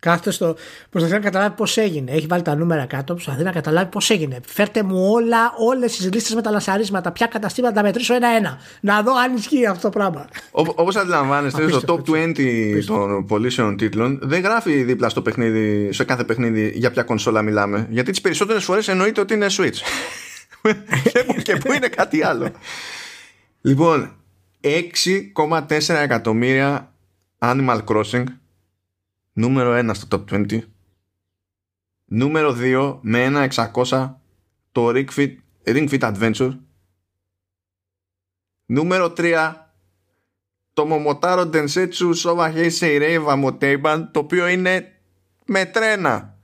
Κάθεται στο. Προσπαθεί να καταλάβει πώς έγινε. Έχει βάλει τα νούμερα κάτω. Προσπαθεί να καταλάβει πώς έγινε. Φέρτε μου όλα, όλες τις λίστες με τα λασαρίσματα. Ποια καταστήματα τα μετρήσω ένα-ένα. Να δω αν ισχύει αυτό το πράγμα. Όπως αντιλαμβάνεστε, στο top Απίστευτο, 20 των πωλήσεων τίτλων δεν γράφει δίπλα στο παιχνίδι, σε κάθε παιχνίδι για ποια κονσόλα μιλάμε. Γιατί τις περισσότερες φορές εννοείται ότι είναι Switch. και, (laughs) που, και που είναι κάτι άλλο. Λοιπόν, 6,4 εκατομμύρια Animal Crossing. Νούμερο 1 στο top 20. Νούμερο 2 με ένα 600 το Ring Fit, Ring Fit Adventure. Νούμερο 3 το Momotaro Densetsu Soba Heisei Reiwa Moteiban το οποίο είναι με τρένα.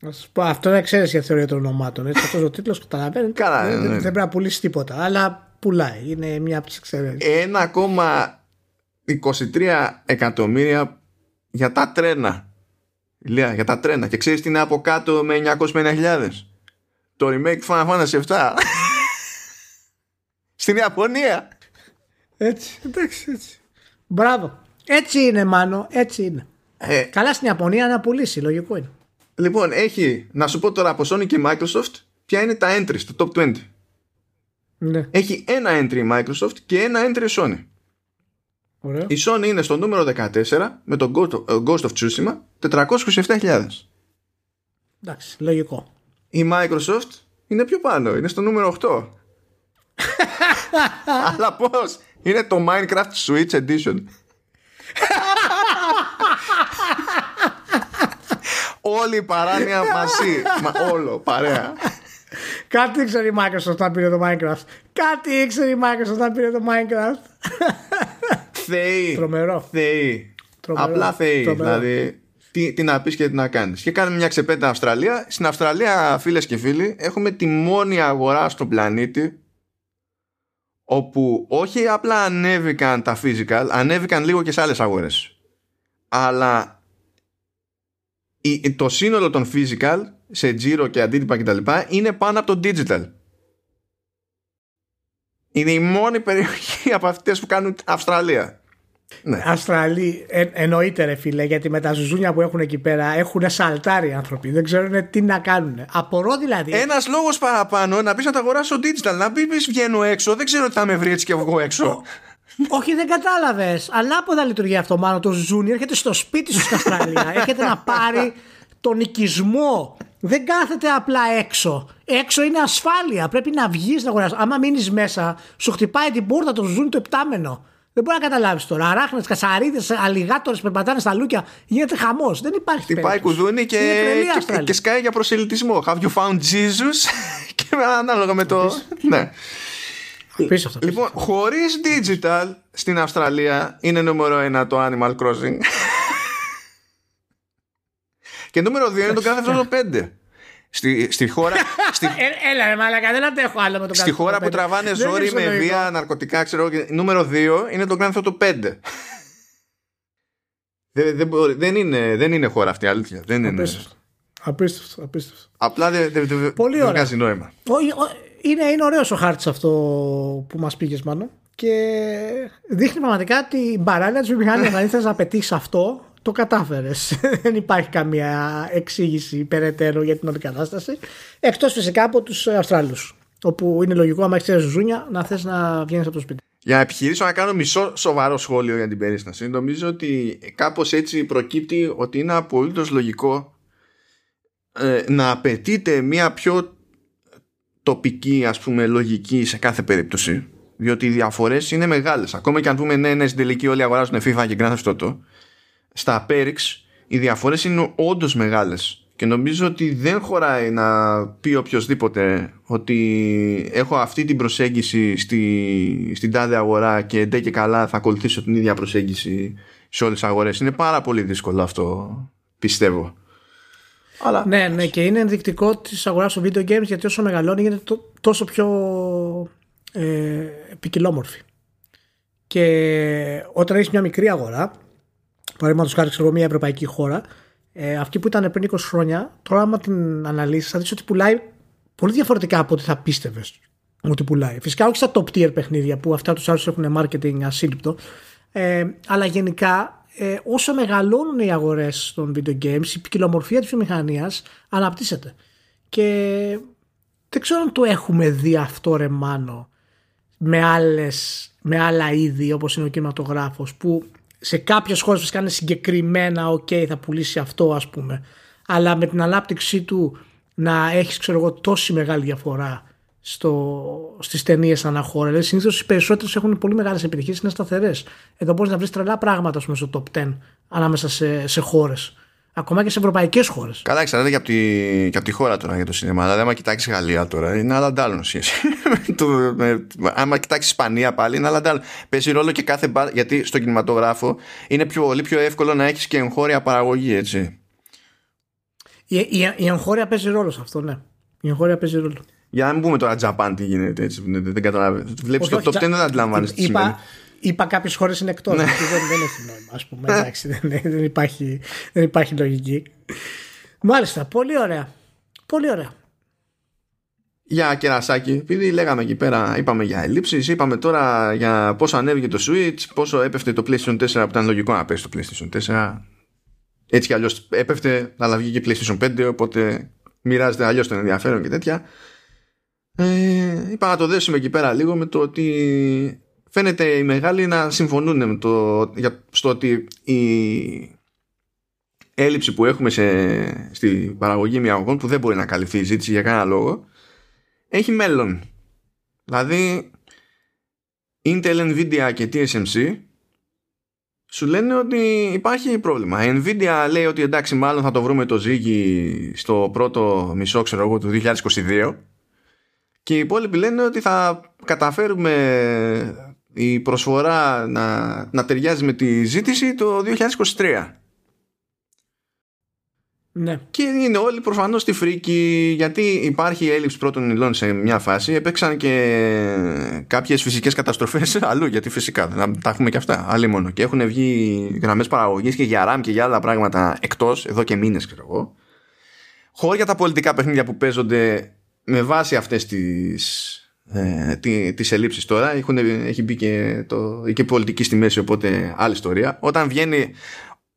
Να σα πω, αυτό δεν ξέρεις για τη θεωρία των ονομάτων. Έτσι, αυτός ο τίτλος καταλαβαίνεις. Καλά, δεν, ναι, δεν, ναι. δεν πρέπει να πουλήσεις τίποτα. Αλλά πουλάει. Είναι μια από τις εξαιρέσεις. 1,23 εκατομμύρια για τα τρένα. Ηλία, για τα τρένα. Και ξέρεις τι είναι από κάτω με 950.000. Το remake του Final Fantasy 7. (laughs) Στην Ιαπωνία. Έτσι, εντάξει, έτσι. Μπράβο. Έτσι είναι, Μάνο. Έτσι είναι. Ε, Καλά στην Ιαπωνία να πουλήσει. Λογικό είναι. λοιπόν, έχει, να σου πω τώρα από Sony και Microsoft, ποια είναι τα entry στο top 20. Ναι. Έχει ένα entry η Microsoft και ένα entry η Sony. Ωραίο. Η Sony είναι στο νούμερο 14 με τον Ghost of, ε, Ghost of Tsushima 427.000. Εντάξει, λογικό. Η Microsoft είναι πιο πάνω, είναι στο νούμερο 8. (laughs) Αλλά πώς, είναι το Minecraft Switch Edition. Όλη η παράνοια μαζί. Μα, όλο, παρέα. Κάτι ήξερε η Microsoft να πήρε το Minecraft. Κάτι ήξερε η Microsoft να πήρε το Minecraft. Θεοί. Τρομερό. Θεοί. Τρομερό. Απλά θεοί. Τρομερό. Δηλαδή, τι, τι να πεις και τι να κάνεις. Και κάνουμε μια ξεπέτα Αυστραλία. Στην Αυστραλία, φίλες και φίλοι, έχουμε τη μόνη αγορά στον πλανήτη όπου όχι απλά ανέβηκαν τα physical, ανέβηκαν λίγο και σε άλλες αγορές. Αλλά το σύνολο των physical σε τζίρο και αντίτυπα κτλ. είναι πάνω από το digital. Είναι η μόνη περιοχή από αυτές που κάνουν Αυστραλία. Ναι. Αυστραλοί ε, εννοείται ρε φίλε γιατί με τα ζουζούνια που έχουν εκεί πέρα έχουν σαλτάρει οι άνθρωποι δεν ξέρουν τι να κάνουν απορώ δηλαδή ένας λόγος παραπάνω να πεις να τα αγοράσω digital να πεις βγαίνω έξω δεν ξέρω τι θα με βρει έτσι και εγώ έξω (laughs) όχι, δεν κατάλαβες. Ανάποδα λειτουργεί αυτό. Μάλλον το ζούνι έρχεται στο σπίτι σου στην Αυστραλία. (laughs) έρχεται να πάρει τον οικισμό. Δεν κάθεται απλά έξω. Έξω είναι ασφάλεια. Πρέπει να βγεις να αγοράσει. Άμα μείνεις μέσα, σου χτυπάει την πόρτα το ζούνι το επτάμενο. Δεν μπορεί να καταλάβεις τώρα. Αράχνες, κασαρίδες, αλιγάτορες περπατάνε στα λούκια. Γίνεται χαμός. Δεν υπάρχει Χτυπάει κουδούνι και, και, και, σκάει για προσελητισμό. Have you found Jesus? (laughs) και ανάλογα με το. ναι. Απίστευτο. Λοιπόν, χωρίς digital στην Αυστραλία είναι νούμερο ένα το Animal Crossing. Και νούμερο δύο είναι το κάθε το 5. Στη, στη χώρα. (laughs) Στη... Ε, έλα, ρε Μαλάκα, δεν αντέχω άλλο με το Στη χώρα που τραβάνε ζόρι με βία, ναρκωτικά, ξέρω. Νούμερο 2 είναι το Grand Theft 5. (laughs) Δεν, δεν, δεν, είναι, δεν είναι χώρα αυτή, αλήθεια. Δεν είναι. Απίστευτο. Απίστευτο, Απλά δεν, δεν, δεν, δεν βγάζει νόημα. είναι, είναι ωραίος ο χάρτης αυτό που μας πήγες, μάλλον. Και δείχνει πραγματικά την παράλληλα της βιομηχανίας. (laughs) Αν ήθελε να πετύχεις αυτό, το κατάφερες. (laughs) Δεν υπάρχει καμία εξήγηση περαιτέρω για την όλη κατάσταση. Εκτός φυσικά από τους Αυστράλου. Όπου είναι λογικό, άμα έχεις ζούνια, να θες να βγαίνεις από το σπίτι. Για να επιχειρήσω να κάνω μισό σοβαρό σχόλιο για την περίσταση, νομίζω ότι κάπως έτσι προκύπτει ότι είναι απολύτως λογικό ε, να απαιτείται μια πιο τοπική ας πούμε λογική σε κάθε περίπτωση διότι οι διαφορές είναι μεγάλες ακόμα και αν πούμε ναι, ναι στην τελική όλοι αγοράζουν FIFA και Grand Theft Auto στα Perix οι διαφορές είναι όντως μεγάλες και νομίζω ότι δεν χωράει να πει οποιοδήποτε ότι έχω αυτή την προσέγγιση στη, στην τάδε αγορά και ντε και καλά θα ακολουθήσω την ίδια προσέγγιση σε όλες τις αγορές. Είναι πάρα πολύ δύσκολο αυτό πιστεύω. Αλλά... Ναι, ναι, και είναι ενδεικτικό της αγοράς των video games γιατί όσο μεγαλώνει γίνεται τόσο πιο ε, ποικιλόμορφη. Και όταν έχεις μια μικρή αγορά, παραδείγματος χάρη, ξέρω μια ευρωπαϊκή χώρα, ε, αυτή που ήταν πριν 20 χρόνια, τώρα άμα την αναλύσεις, θα δεις ότι πουλάει πολύ διαφορετικά από ό,τι θα πίστευες ότι πουλάει. Φυσικά όχι στα top tier παιχνίδια που αυτά τους άλλους έχουν marketing ασύλληπτο, ε, αλλά γενικά ε, όσο μεγαλώνουν οι αγορές των video games, η ποικιλομορφία της βιομηχανίας αναπτύσσεται. Και δεν ξέρω αν το έχουμε δει αυτό ρε Μάνο με, άλλες, με άλλα είδη όπως είναι ο κινηματογράφος που σε κάποιες χώρες φυσικά είναι συγκεκριμένα ok θα πουλήσει αυτό ας πούμε αλλά με την ανάπτυξή του να έχεις ξέρω εγώ τόση μεγάλη διαφορά στο, στις ταινίες ανά χώρα. Δηλαδή, Συνήθως οι περισσότερες έχουν πολύ μεγάλες επιτυχίες, είναι σταθερές. Εδώ μπορείς να βρεις τρελά πράγματα πούμε, στο top 10 ανάμεσα σε, σε χώρες. Ακόμα και σε ευρωπαϊκές χώρες. Καλά, εξαρτάται και από τη, και από τη χώρα τώρα για το σινεμά. Δηλαδή, άμα κοιτάξεις Γαλλία τώρα, είναι άλλα αντάλλων σχέση. (laughs) άμα κοιτάξεις Ισπανία πάλι, είναι άλλα αντάλλων. Παίζει ρόλο και κάθε μπαρ, γιατί στο κινηματογράφο είναι πιο, πολύ πιο εύκολο να έχεις και εγχώρια παραγωγή, έτσι. Η, η, η εγχώρια παίζει ρόλο σε αυτό, ναι. Η εγχώρια παίζει ρόλο. Για να μην πούμε τώρα Japan τι γίνεται έτσι. Δεν καταλαβαίνω. Βλέπεις το top 10 δεν αντιλαμβάνει τι σημαίνει. Είπα κάποιες χώρες είναι εκτός. Ναι. δεν, δεν έχει νόημα, ας πούμε. Εντάξει, δεν, δεν, υπάρχει, δεν υπάρχει λογική. Μάλιστα, πολύ ωραία. Πολύ ωραία. Για κερασάκι, επειδή λέγαμε εκεί πέρα, είπαμε για ελλείψεις, είπαμε τώρα για πόσο ανέβηκε το Switch, πόσο έπεφτε το PlayStation 4 που ήταν λογικό να πέσει το PlayStation 4. Έτσι κι αλλιώς έπεφτε, αλλά βγήκε PlayStation 5, οπότε μοιράζεται αλλιώς το ενδιαφέρον και τέτοια. Ε, είπα να το δέσουμε εκεί πέρα λίγο με το ότι φαίνεται οι μεγάλοι να συμφωνούν με το, για, στο ότι η έλλειψη που έχουμε σε, στη παραγωγή μυαγωγών που δεν μπορεί να καλυφθεί η ζήτηση για κανένα λόγο έχει μέλλον. Δηλαδή Intel, Nvidia και TSMC σου λένε ότι υπάρχει πρόβλημα. Η Nvidia λέει ότι εντάξει μάλλον θα το βρούμε το ζύγι στο πρώτο μισό ξέρω εγώ του 2022 και οι υπόλοιποι λένε ότι θα καταφέρουμε η προσφορά να, να ταιριάζει με τη ζήτηση το 2023. Ναι. Και είναι όλοι προφανώς στη φρίκη γιατί υπάρχει έλλειψη πρώτων υλών σε μια φάση. Έπαιξαν και κάποιες φυσικές καταστροφές (laughs) αλλού. Γιατί φυσικά δεν τα έχουμε και αυτά. Αλλή μόνο. Και έχουν βγει γραμμές παραγωγής και για RAM και για άλλα πράγματα εκτός εδώ και μήνες, ξέρω εγώ. Χώρια τα πολιτικά παιχνίδια που παίζονται με βάση αυτές τις ε, τις ελλείψεις τώρα Έχουν, έχει μπει και, το, και πολιτική στη μέση οπότε άλλη ιστορία όταν βγαίνει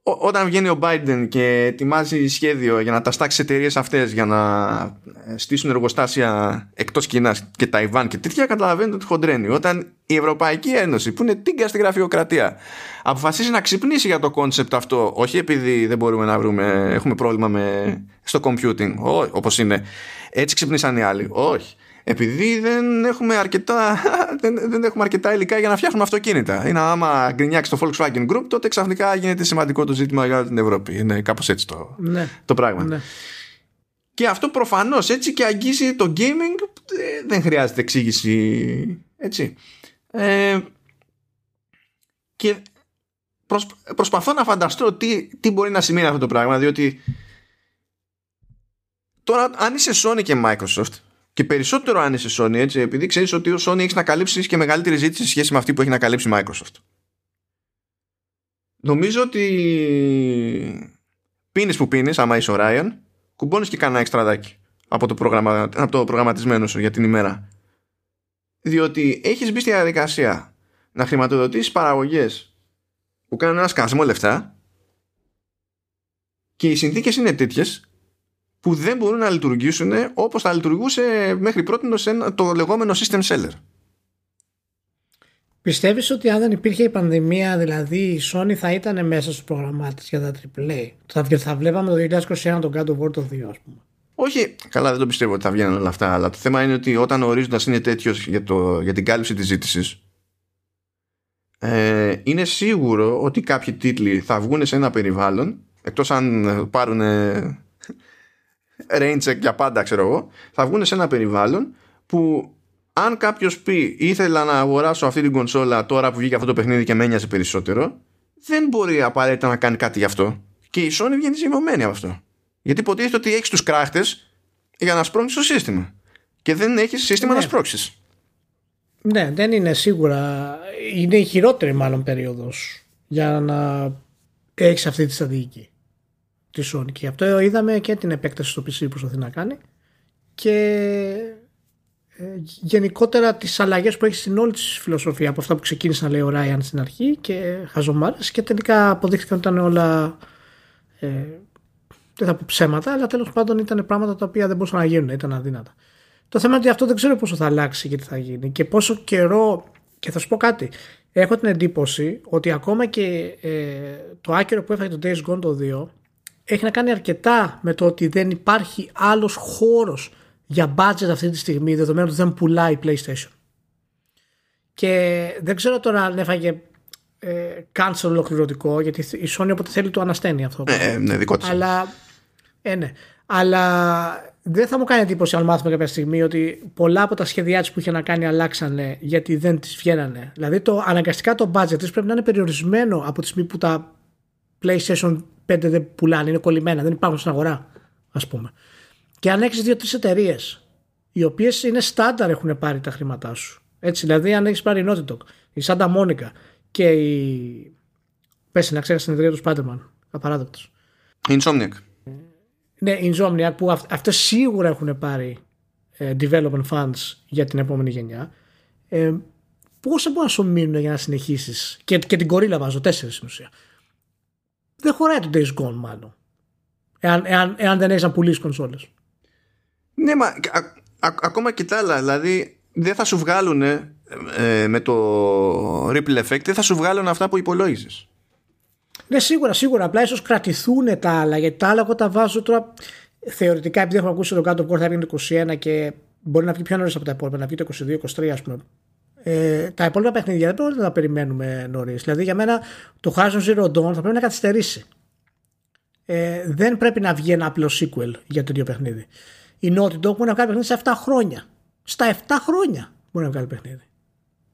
όταν βγαίνει ο Biden και ετοιμάζει σχέδιο για να τα στάξει εταιρείες αυτές για να ε, στήσουν εργοστάσια εκτός Κίνας και Ταϊβάν και τέτοια, καταλαβαίνετε ότι χοντρένει. Όταν η Ευρωπαϊκή Ένωση, που είναι τίγκα στη γραφειοκρατία, αποφασίσει να ξυπνήσει για το concept αυτό, όχι επειδή δεν μπορούμε να βρούμε, έχουμε πρόβλημα με, στο computing, όπως είναι. Έτσι ξυπνήσαν οι άλλοι. Όχι επειδή δεν έχουμε αρκετά, (laughs) δεν, δεν έχουμε αρκετά υλικά για να φτιάχνουμε αυτοκίνητα. Είναι άμα γκρινιάξει το Volkswagen Group, τότε ξαφνικά γίνεται σημαντικό το ζήτημα για την Ευρώπη. Είναι κάπως έτσι το, ναι. το πράγμα. Ναι. Και αυτό προφανώς έτσι και αγγίζει το gaming, ε, δεν χρειάζεται εξήγηση. Έτσι. Ε, και προσπαθώ να φανταστώ τι, τι μπορεί να σημαίνει αυτό το πράγμα, διότι τώρα αν είσαι Sony και Microsoft και περισσότερο αν είσαι Sony, έτσι, επειδή ξέρεις ότι ο Sony έχει να καλύψει και μεγαλύτερη ζήτηση σε σχέση με αυτή που έχει να καλύψει Microsoft. Νομίζω ότι πίνεις που πίνεις, άμα είσαι ο Ryan, κουμπώνεις και κανένα εξτραδάκι από το, προγραμμα... από το προγραμματισμένο σου για την ημέρα. Διότι έχεις μπει στη διαδικασία να χρηματοδοτήσεις παραγωγές που κάνουν ένα σκάσιμο λεφτά και οι συνθήκες είναι τέτοιες που δεν μπορούν να λειτουργήσουν όπως θα λειτουργούσε μέχρι πρώτη το λεγόμενο system seller. Πιστεύεις ότι αν δεν υπήρχε η πανδημία, δηλαδή η Sony θα ήταν μέσα στους προγραμμάτες για τα AAA. Θα, θα βλέπαμε το 2021 τον God of War το 2 ας πούμε. Όχι, καλά δεν το πιστεύω ότι θα βγαίνουν όλα αυτά, αλλά το θέμα είναι ότι όταν ο ορίζοντας είναι τέτοιος για, για την κάλυψη της ζήτησης, ε, είναι σίγουρο ότι κάποιοι τίτλοι θα βγουν σε ένα περιβάλλον, εκτός αν πάρουν range για πάντα ξέρω εγώ θα βγουν σε ένα περιβάλλον που αν κάποιος πει ήθελα να αγοράσω αυτή την κονσόλα τώρα που βγήκε αυτό το παιχνίδι και με ένοιαζε περισσότερο δεν μπορεί απαραίτητα να κάνει κάτι γι' αυτό και η Sony βγαίνει ζημωμένη από αυτό γιατί υποτίθεται ότι έχεις τους κράχτες για να σπρώξεις το σύστημα και δεν έχεις σύστημα ναι. να σπρώξεις. Ναι, δεν είναι σίγουρα. Είναι η χειρότερη μάλλον περίοδος για να έχεις αυτή τη στρατηγική τη Sony. Και γι' αυτό είδαμε και την επέκταση στο PC που προσπαθεί να κάνει και ε, γενικότερα τις αλλαγές που έχει στην όλη της φιλοσοφία από αυτά που ξεκίνησε να λέει ο Ράιαν στην αρχή και χαζομάρες και τελικά αποδείχθηκαν ότι ήταν όλα ε, δεν θα πω ψέματα αλλά τέλος πάντων ήταν πράγματα τα οποία δεν μπορούσαν να γίνουν, ήταν αδύνατα. Το θέμα είναι ότι αυτό δεν ξέρω πόσο θα αλλάξει και τι θα γίνει και πόσο καιρό και θα σου πω κάτι έχω την εντύπωση ότι ακόμα και ε, το άκυρο που έφαγε το Days Gone το 2 έχει να κάνει αρκετά με το ότι δεν υπάρχει άλλος χώρος για budget αυτή τη στιγμή δεδομένου ότι δεν πουλάει PlayStation. Και δεν ξέρω τώρα αν έφαγε ε, cancel ολοκληρωτικό γιατί η Sony όποτε θέλει το ανασταίνει αυτό. Ε, ναι, δικό της. Αλλά, ε, ναι. Αλλά δεν θα μου κάνει εντύπωση αν μάθουμε κάποια στιγμή ότι πολλά από τα σχέδιά της που είχε να κάνει αλλάξανε γιατί δεν της βγαίνανε. Δηλαδή το, αναγκαστικά το budget της πρέπει να είναι περιορισμένο από τη στιγμή που τα PlayStation 5 δεν πουλάνε, είναι κολλημένα, δεν υπάρχουν στην αγορά, ας πούμε. Και αν έχει δύο-τρεις εταιρείες, οι οποίες είναι στάνταρ έχουν πάρει τα χρήματά σου. Έτσι, δηλαδή, αν έχεις πάρει η Naughty Dog, η Santa Monica και η. Πες να ξέρει την εταιρεία του Spider-Man. Απαράδεκτος. Insomniac. Ναι, Insomniac που αυ- αυτές σίγουρα έχουν πάρει ε, development funds για την επόμενη γενιά. Ε, πόσα μπορεί να σου μείνουν για να συνεχίσεις; Και, και την κορίλα βάζω, τέσσερις στην ουσία δεν χωράει το Days Gone μάλλον. Εάν, εάν, εάν δεν έχεις να πουλήσεις κονσόλες. Ναι, μα α, α, ακόμα και τα άλλα. Δηλαδή δεν θα σου βγάλουν ε, με το ripple effect, δεν θα σου βγάλουν αυτά που υπολόγιζε. Ναι, σίγουρα, σίγουρα. Απλά ίσως κρατηθούν τα άλλα. Γιατί τα άλλα εγώ τα βάζω τώρα θεωρητικά επειδή έχω ακούσει το κάτω of θα βγει το 21 και μπορεί να βγει πιο νωρίς από τα υπόλοιπα, να βγει το 22-23 ας πούμε. Ε, τα υπόλοιπα παιχνίδια δεν πρέπει να τα περιμένουμε νωρίς. Δηλαδή για μένα το Horizon Zero Dawn θα πρέπει να καθυστερήσει. Ε, δεν πρέπει να βγει ένα απλό sequel για το ίδιο παιχνίδι. Η Naughty Dog μπορεί να βγάλει παιχνίδι σε 7 χρόνια. Στα 7 χρόνια μπορεί να βγάλει παιχνίδι.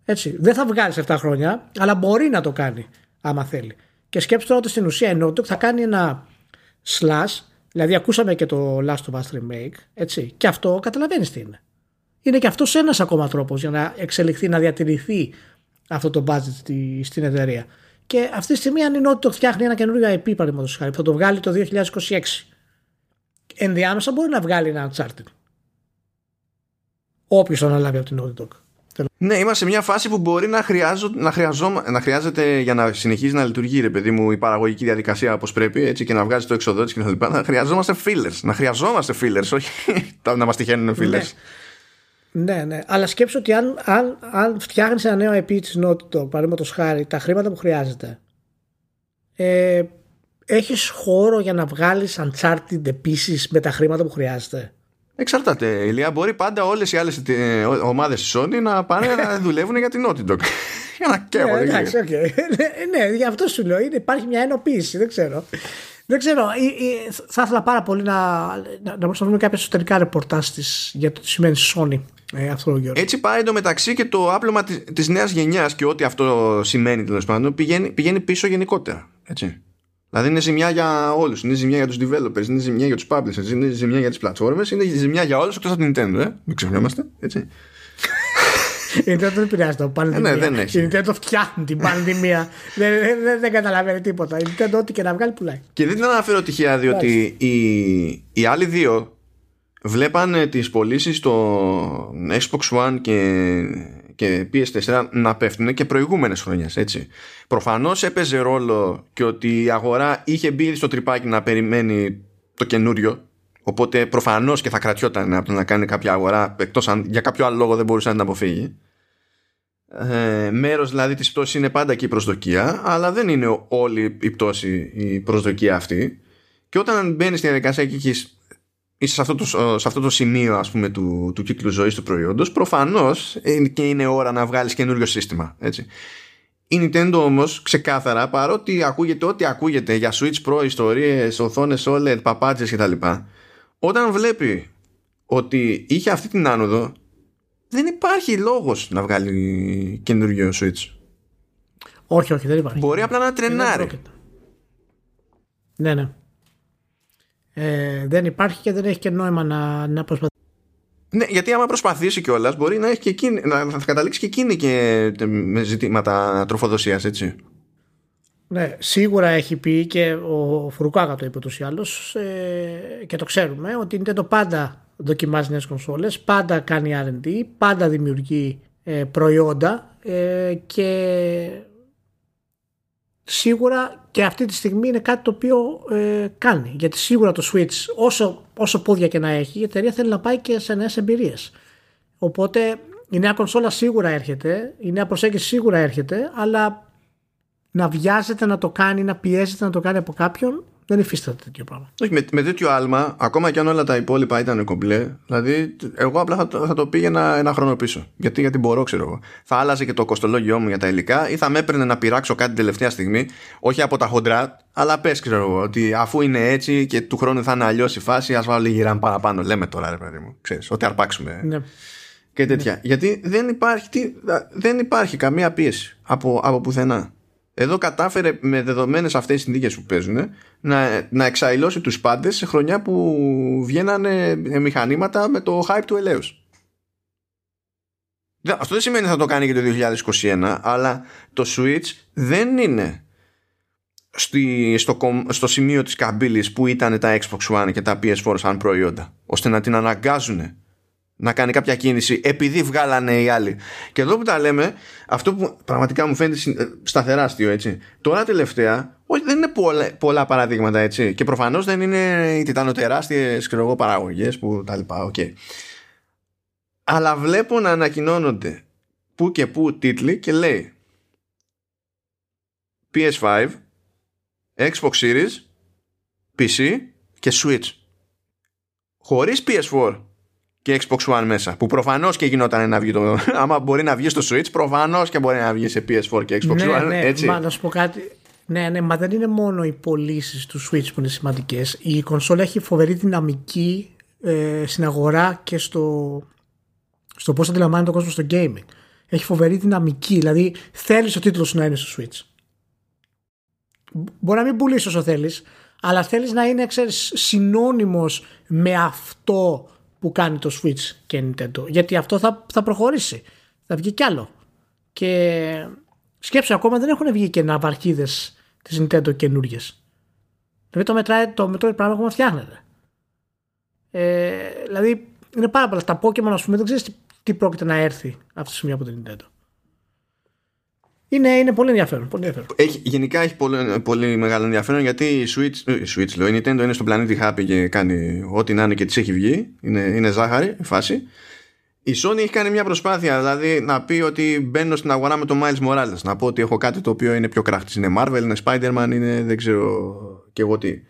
Έτσι. Δεν θα βγάλει σε 7 χρόνια, αλλά μπορεί να το κάνει άμα θέλει. Και σκέψτε τώρα ότι στην ουσία η Naughty Dog θα κάνει ένα slash Δηλαδή, ακούσαμε και το Last of Us Remake, έτσι, και αυτό καταλαβαίνεις τι είναι. Είναι και αυτός ένας ακόμα τρόπος για να εξελιχθεί, να διατηρηθεί αυτό το budget στην εταιρεία. Και αυτή τη στιγμή, αν είναι ότι το φτιάχνει ένα καινούργιο IP, παραδείγματος χάρη, θα το βγάλει το 2026, ενδιάμεσα μπορεί να βγάλει ένα Uncharted. Όποιος το αναλάβει από την Naughty Dog. Ναι, είμαστε σε μια φάση που μπορεί να, χρειάζο, να, να χρειάζεται για να συνεχίζει να λειτουργεί, ρε παιδί μου, η παραγωγική διαδικασία όπως πρέπει έτσι, και να βγάζει το εξοδό τη κτλ. Να χρειαζόμαστε fillers. Να χρειαζόμαστε fillers, όχι (laughs) να μας τυχαίνουν fillers. Ναι. Ναι, ναι. Αλλά σκέψω ότι αν, αν, αν φτιάχνεις ένα νέο IP της Naughty Dog, παραδείγματος χάρη, τα χρήματα που χρειάζεται, ε, έχεις χώρο για να βγάλεις Uncharted επίσης με τα χρήματα που χρειάζεται; Εξαρτάται, Ηλία. Μπορεί πάντα όλες οι άλλες ε, ομάδες της Sony να πάνε να (laughs) δουλεύουν για την Naughty Dog. (laughs) για να καίγονται. Ναι, εντάξει, okay. ναι, ναι, γι' αυτό σου λέω. υπάρχει μια ενοποίηση, δεν ξέρω. Δεν ξέρω. Θα ήθελα πάρα πολύ να, να, να βρούμε κάποια εσωτερικά ρεπορτάζ για το τι σημαίνει Sony ε, αυτό το Έτσι πάει εντωμεταξύ και το άπλωμα της, της νέας γενιάς και ό,τι αυτό σημαίνει τέλος πάντων πηγαίνει, πηγαίνει πίσω γενικότερα. Έτσι. Δηλαδή είναι ζημιά για όλους. Είναι ζημιά για τους developers, είναι ζημιά για τους publishers, είναι ζημιά για τις πλατφόρμες, είναι ζημιά για όλους εκτός από την Nintendo, ε. Μην ξεχνιόμαστε. Έτσι. Η Nintendo δεν επηρεάζει το πανδημία. ναι, δεν έχει. Η Nintendo φτιάχνει την πανδημία. (laughs) δεν, δεν, δεν καταλαβαίνει τίποτα. Η Nintendo ό,τι και να βγάλει πουλάει. Και δεν την αναφέρω τυχαία διότι οι, οι άλλοι δύο βλέπανε τις πωλήσεις στο Xbox One και, και PS4 να πέφτουν και προηγούμενες χρονιές έτσι. Προφανώς έπαιζε ρόλο και ότι η αγορά είχε μπει στο τρυπάκι να περιμένει το καινούριο οπότε προφανώς και θα κρατιόταν από το να κάνει κάποια αγορά εκτός αν για κάποιο άλλο λόγο δεν μπορούσε να την αποφύγει. Ε, μέρος δηλαδή της πτώσης είναι πάντα και η προσδοκία αλλά δεν είναι όλη η πτώση η προσδοκία αυτή και όταν μπαίνεις στην διαδικασία και έχεις είσαι σε αυτό το, σε αυτό το σημείο ας πούμε του, του κύκλου ζωής του προϊόντος προφανώς και είναι ώρα να βγάλεις καινούριο σύστημα έτσι. Η Nintendo όμως ξεκάθαρα παρότι ακούγεται ό,τι ακούγεται για Switch Pro ιστορίες, οθόνες OLED, παπάτσες κτλ όταν βλέπει ότι είχε αυτή την άνοδο δεν υπάρχει λόγος να βγάλει καινούριο Switch. Όχι όχι δεν υπάρχει. Μπορεί απλά να τρενάρει. ναι ναι ε, δεν υπάρχει και δεν έχει και νόημα να, να προσπαθήσει. Ναι, γιατί άμα προσπαθήσει κιόλας, μπορεί να, έχει και εκείνη, να θα καταλήξει και εκείνη και με ζητήματα τροφοδοσίας, έτσι. Ναι, σίγουρα έχει πει και ο Φουρουκάγα το είπε ούτως ή άλλως ε, και το ξέρουμε ότι είναι το πάντα δοκιμάζει νέες κονσόλες, πάντα κάνει RD, πάντα δημιουργεί ε, προϊόντα ε, και σίγουρα και αυτή τη στιγμή είναι κάτι το οποίο ε, κάνει. Γιατί σίγουρα το Switch, όσο, όσο πόδια και να έχει, η εταιρεία θέλει να πάει και σε νέες εμπειρίες. Οπότε η νέα κονσόλα σίγουρα έρχεται, η νέα προσέγγιση σίγουρα έρχεται, αλλά να βιάζεται να το κάνει, να πιέζεται να το κάνει από κάποιον, δεν υφίσταται τέτοιο πράγμα. Όχι, με, με τέτοιο άλμα, ακόμα και αν όλα τα υπόλοιπα ήταν κομπλέ, δηλαδή εγώ απλά θα, το, θα το πήγαινα ένα χρόνο πίσω. Γιατί, γιατί μπορώ, ξέρω εγώ. Θα άλλαζε και το κοστολόγιό μου για τα υλικά ή θα με έπαιρνε να πειράξω κάτι τελευταία στιγμή, όχι από τα χοντρά, αλλά πες, ξέρω εγώ, ότι αφού είναι έτσι και του χρόνου θα είναι αλλιώς η φάση, ας βάλω λίγη παραπάνω. Λέμε τώρα, ρε παιδί μου, ξέρεις, ότι αρπάξουμε. Ναι. Και τέτοια. Ναι. Γιατί δεν υπάρχει, τι, δεν υπάρχει καμία πίεση από, από πουθενά εδώ κατάφερε με δεδομένες αυτές τις συνθήκες που παίζουν να, να εξαϊλώσει τους πάντες σε χρονιά που βγαίνανε μηχανήματα με το hype του ελέους. Αυτό δεν σημαίνει ότι θα το κάνει και το 2021 αλλά το Switch δεν είναι στη, στο, στο σημείο της καμπύλης που ήταν τα Xbox One και τα PS4 σαν προϊόντα ώστε να την αναγκάζουν να κάνει κάποια κίνηση επειδή βγάλανε οι άλλοι. Και εδώ που τα λέμε, αυτό που πραγματικά μου φαίνεται σταθερά αστείο, έτσι. Τώρα τελευταία, όχι, δεν είναι πολλά, πολλά παραδείγματα, έτσι. Και προφανώς δεν είναι οι τιτανοτεράστιες παραγωγές που τα λοιπά, οκ. Okay. Αλλά βλέπω να ανακοινώνονται που και που τίτλοι και λέει PS5, Xbox Series, PC και Switch. Χωρίς PS4 και Xbox One μέσα. Που προφανώς και γινόταν να βγει το. (laughs) Άμα μπορεί να βγει στο Switch, προφανώς και μπορεί να βγει σε PS4 και Xbox ναι, One. Ναι, έτσι. Μα να σου πω κάτι. Ναι, ναι, μα δεν είναι μόνο οι πωλήσει του Switch που είναι σημαντικές. Η κονσόλα έχει φοβερή δυναμική ε, στην αγορά και στο, στο πώς αντιλαμβάνεται ο κόσμος στο gaming. Έχει φοβερή δυναμική. Δηλαδή θέλεις ο τίτλος να είναι στο Switch. Μπορεί να μην πουλήσεις όσο θέλεις, αλλά θέλεις να είναι ξέρεις, συνώνυμος με αυτό που κάνει το Switch και Nintendo. Γιατί αυτό θα, θα προχωρήσει. Θα βγει κι άλλο. Και σκέψου ακόμα δεν έχουν βγει και ναυαρχίδες της Nintendo καινούριε. Δηλαδή το μετράει το μετράει πράγμα ακόμα φτιάχνεται. Ε, δηλαδή είναι πάρα πολλά. Τα Pokemon ας πούμε δεν ξέρεις τι, τι πρόκειται να έρθει αυτή τη στιγμή από την Nintendo είναι, είναι πολύ ενδιαφέρον. Πολύ ενδιαφέρον. Έχει, γενικά έχει πολύ, πολύ μεγάλο ενδιαφέρον γιατί η Switch, ε, η Switch λέω, η Nintendo είναι στο πλανήτη Happy και κάνει ό,τι να είναι και τη έχει βγει. Είναι, είναι ζάχαρη η φάση. Η Sony έχει κάνει μια προσπάθεια δηλαδή να πει ότι μπαίνω στην αγορά με τον Miles Morales. Να πω ότι έχω κάτι το οποίο είναι πιο κράχτης. Είναι Marvel, είναι Spider-Man, είναι δεν ξέρω και εγώ τι.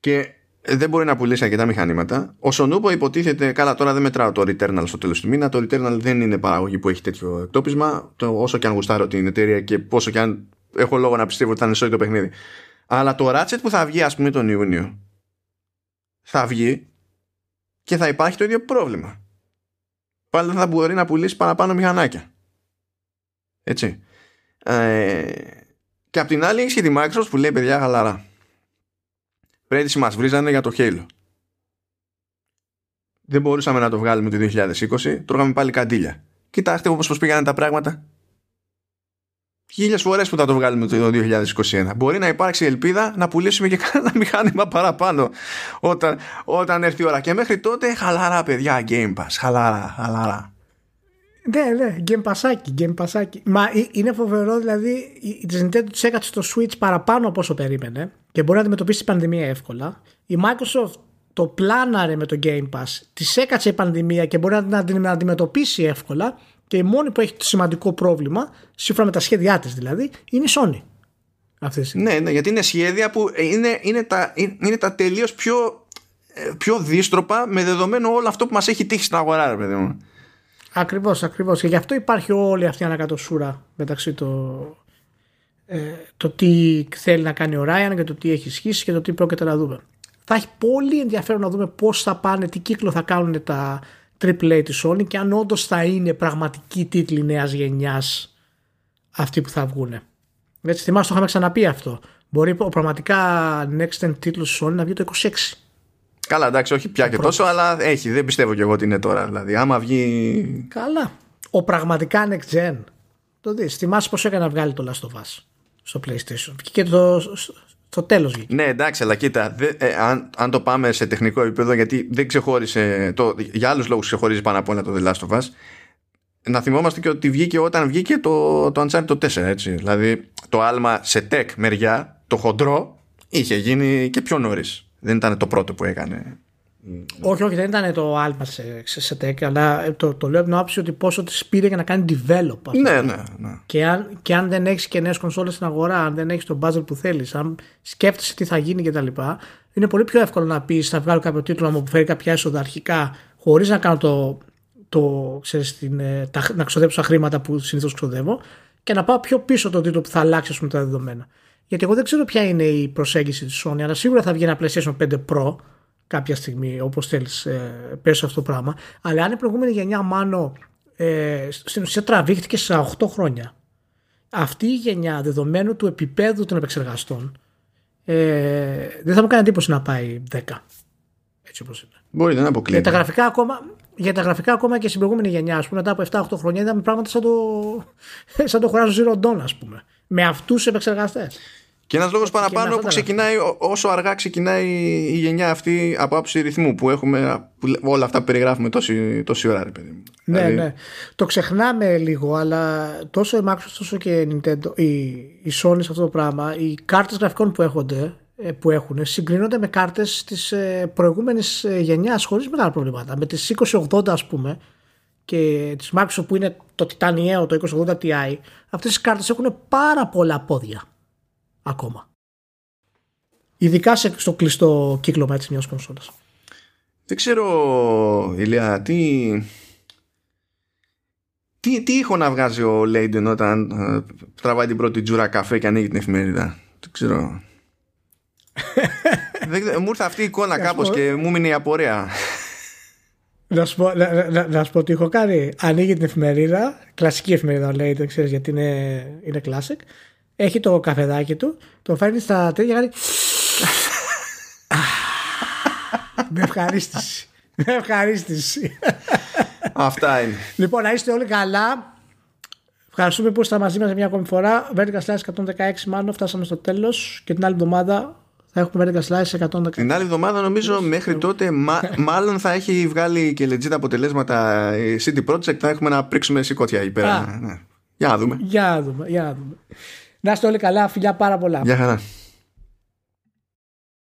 Και δεν μπορεί να πουλήσει αρκετά μηχανήματα. Ο Σονούπο υποτίθεται, καλά τώρα δεν μετράω το Returnal στο τέλος του μήνα. Το Returnal δεν είναι παραγωγή που έχει τέτοιο εκτόπισμα. Το, όσο και αν γουστάρω την εταιρεία και πόσο και αν έχω λόγο να πιστεύω ότι θα είναι σόι το παιχνίδι. Αλλά το Ratchet που θα βγει, ας πούμε, τον Ιούνιο, θα βγει και θα υπάρχει το ίδιο πρόβλημα. Πάλι δεν θα μπορεί να πουλήσει παραπάνω μηχανάκια. Έτσι. Ε, και απ' την άλλη έχει και τη Microsoft που λέει παιδιά χαλαρά Πέρυσι μας βρίζανε για το Halo. Δεν μπορούσαμε να το βγάλουμε το 2020, τρώγαμε πάλι καντήλια. Κοιτάξτε όπως πώς πήγανε τα πράγματα. Χίλιες φορές που θα το βγάλουμε το 2021. Μπορεί να υπάρξει ελπίδα να πουλήσουμε και (laughs) κανένα μηχάνημα παραπάνω όταν, όταν έρθει η ώρα. Και μέχρι τότε χαλαρά, παιδιά, Game Pass. Χαλαρά, χαλαρά. Ναι, ναι, game πασάκι, game πασάκι. Μα ε, είναι φοβερό, δηλαδή η Nintendo τη έκατσε το Switch παραπάνω από όσο περίμενε και μπορεί να αντιμετωπίσει την πανδημία εύκολα. Η Microsoft το πλάναρε με το Game Pass, της έκατσε η πανδημία και μπορεί να την αντιμετωπίσει εύκολα και η μόνη που έχει το σημαντικό πρόβλημα, σύμφωνα με τα σχέδιά της δηλαδή, είναι η Sony. Αυτή ναι, ναι, γιατί είναι σχέδια που είναι, είναι τα, είναι τα τελείως πιο, ε, πιο δίστροπα με δεδομένο όλο αυτό που μας έχει τύχει στην αγορά, ρε παιδί μου. Ακριβώς, ακριβώς. Και γι' αυτό υπάρχει όλη αυτή η ανακατοσούρα μεταξύ το, ε, το τι θέλει να κάνει ο Ράιαν και το τι έχει σχίσει και το τι πρόκειται να δούμε. Θα έχει πολύ ενδιαφέρον να δούμε πώς θα πάνε, τι κύκλο θα κάνουν τα AAA της Sony και αν όντως θα είναι πραγματικοί τίτλοι νέας γενιάς αυτοί που θα βγουν. Έτσι, θυμάσαι το είχαμε ξαναπεί αυτό. Μπορεί ο πραγματικά next gen τίτλος της Sony να βγει το 26. Καλά, εντάξει, όχι πια και τόσο, αλλά έχει. Δεν πιστεύω κι εγώ ότι είναι τώρα. Δηλαδή, άμα βγει. Καλά. Ο πραγματικά next gen. Το δεις. Θυμάσαι πώς έκανε να βγάλει το Last of Us; Στο PlayStation. Και το, στο τέλος βγήκε. Ναι, εντάξει, αλλά κοίτα, δε, ε, αν, αν το πάμε σε τεχνικό επίπεδο, γιατί δεν ξεχώρισε. Το, για άλλους λόγους ξεχωρίζει πάνω απ' όλα το The Last of Us. Να θυμόμαστε και ότι βγήκε όταν βγήκε το, το Uncharted το 4, έτσι. Δηλαδή, το άλμα σε tech μεριά, το χοντρό, είχε γίνει και πιο νωρίς. Δεν ήταν το πρώτο που έκανε. Όχι, όχι, δεν ήταν το άλμα σε, σε, σε tech, αλλά το, το λέω από την άποψη ότι πόσο της πήρε για να κάνει develop. Αυτό. Ναι, ναι, ναι. Και αν, και αν δεν έχεις και νέες κονσόλες στην αγορά, αν δεν έχεις το budget που θέλεις, αν σκέφτεσαι τι θα γίνει κτλ., είναι πολύ πιο εύκολο να πεις θα βγάλω κάποιο τίτλο να μου φέρει κάποια έσοδα αρχικά, χωρίς να κάνω το, το ξέρεις, την, ε, τα, να ξοδέψω τα χρήματα που συνήθως ξοδεύω και να πάω πιο πίσω το τίτλο που θα αλλάξει πούμε, τα δεδομένα. Γιατί εγώ δεν ξέρω ποια είναι η προσέγγιση της Sony, αλλά σίγουρα θα βγει ένα PlayStation 5 Pro κάποια στιγμή, όπως θέλεις ε, πες αυτό το πράγμα. Αλλά αν η προηγούμενη γενιά μάνο ε, στην ουσία τραβήχτηκε σε 8 χρόνια. Αυτή η γενιά δεδομένου του επίπεδου των επεξεργαστών ε, δεν θα μου κάνει εντύπωση να πάει 10. Έτσι όπως είναι. Μπορεί να αποκλείεται. Για τα γραφικά ακόμα, για τα γραφικά ακόμα και στην προηγούμενη γενιά, ας πούμε, μετά από 7-8 χρόνια είδαμε πράγματα σαν το, (laughs) σαν το Horizon Zero Dawn, ας πούμε. Με αυτούς τους επεξεργαστές. Και ένας λόγος παραπάνω που ξεκινάει όσο αργά ξεκινάει η γενιά αυτή από άψη ρυθμού που έχουμε που όλα αυτά που περιγράφουμε τόση, τόση ώρα, ρε παιδί μου. Ναι, δηλαδή... ναι. Το ξεχνάμε λίγο, αλλά τόσο η Microsoft όσο και η Nintendo, η, η Sony σε αυτό το πράγμα, οι κάρτες γραφικών που έχονται ε, που έχουν συγκρίνονται με κάρτες της ε, προηγούμενης ε, γενιάς χωρίς μεγάλα προβλήματα. Με τις 2080, ας πούμε, και της Microsoft που είναι το τιτανιαίο, το 2080 Ti, αυτές οι κάρτες έχουν πάρα πολλά πόδια ακόμα. Ειδικά στο κλειστό κύκλωμα έτσι μιας κονσόλας. Δεν ξέρω, Ηλία, τι... Τι, τι ήχο να βγάζει ο Λέιντεν όταν ε, τραβάει την πρώτη τζούρα καφέ και ανοίγει την εφημερίδα; Δεν ξέρω. (laughs) Δεν, μου ήρθε αυτή η εικόνα κάπως και μου μείνει η απορία. Να σου, πω, να, να, να σου πω τι έχω κάνει. Ανοίγει την εφημερίδα, κλασική εφημερίδα ο Λέιντεν, ξέρεις γιατί είναι, είναι classic έχει το καφεδάκι του, το φέρνει στα τέτοια κάνει. (laughs) Με ευχαρίστηση. Με ευχαρίστηση. Αυτά είναι. Λοιπόν, να είστε όλοι καλά. Ευχαριστούμε που ήσασταν μαζί μας μια ακόμη φορά. Vertical Slice 116, μάλλον φτάσαμε στο τέλος. Και την άλλη εβδομάδα θα έχουμε Vertical Slice 116. Την άλλη εβδομάδα νομίζω μέχρι τότε μα, (laughs) μάλλον θα έχει βγάλει και legit αποτελέσματα η City Project. Θα έχουμε να πρίξουμε σηκώτια εκεί πέρα. Ναι. Για να δούμε. Για να δούμε. Για να δούμε. Να είστε όλοι καλά. Φιλιά πάρα πολλά. Γεια χαρά.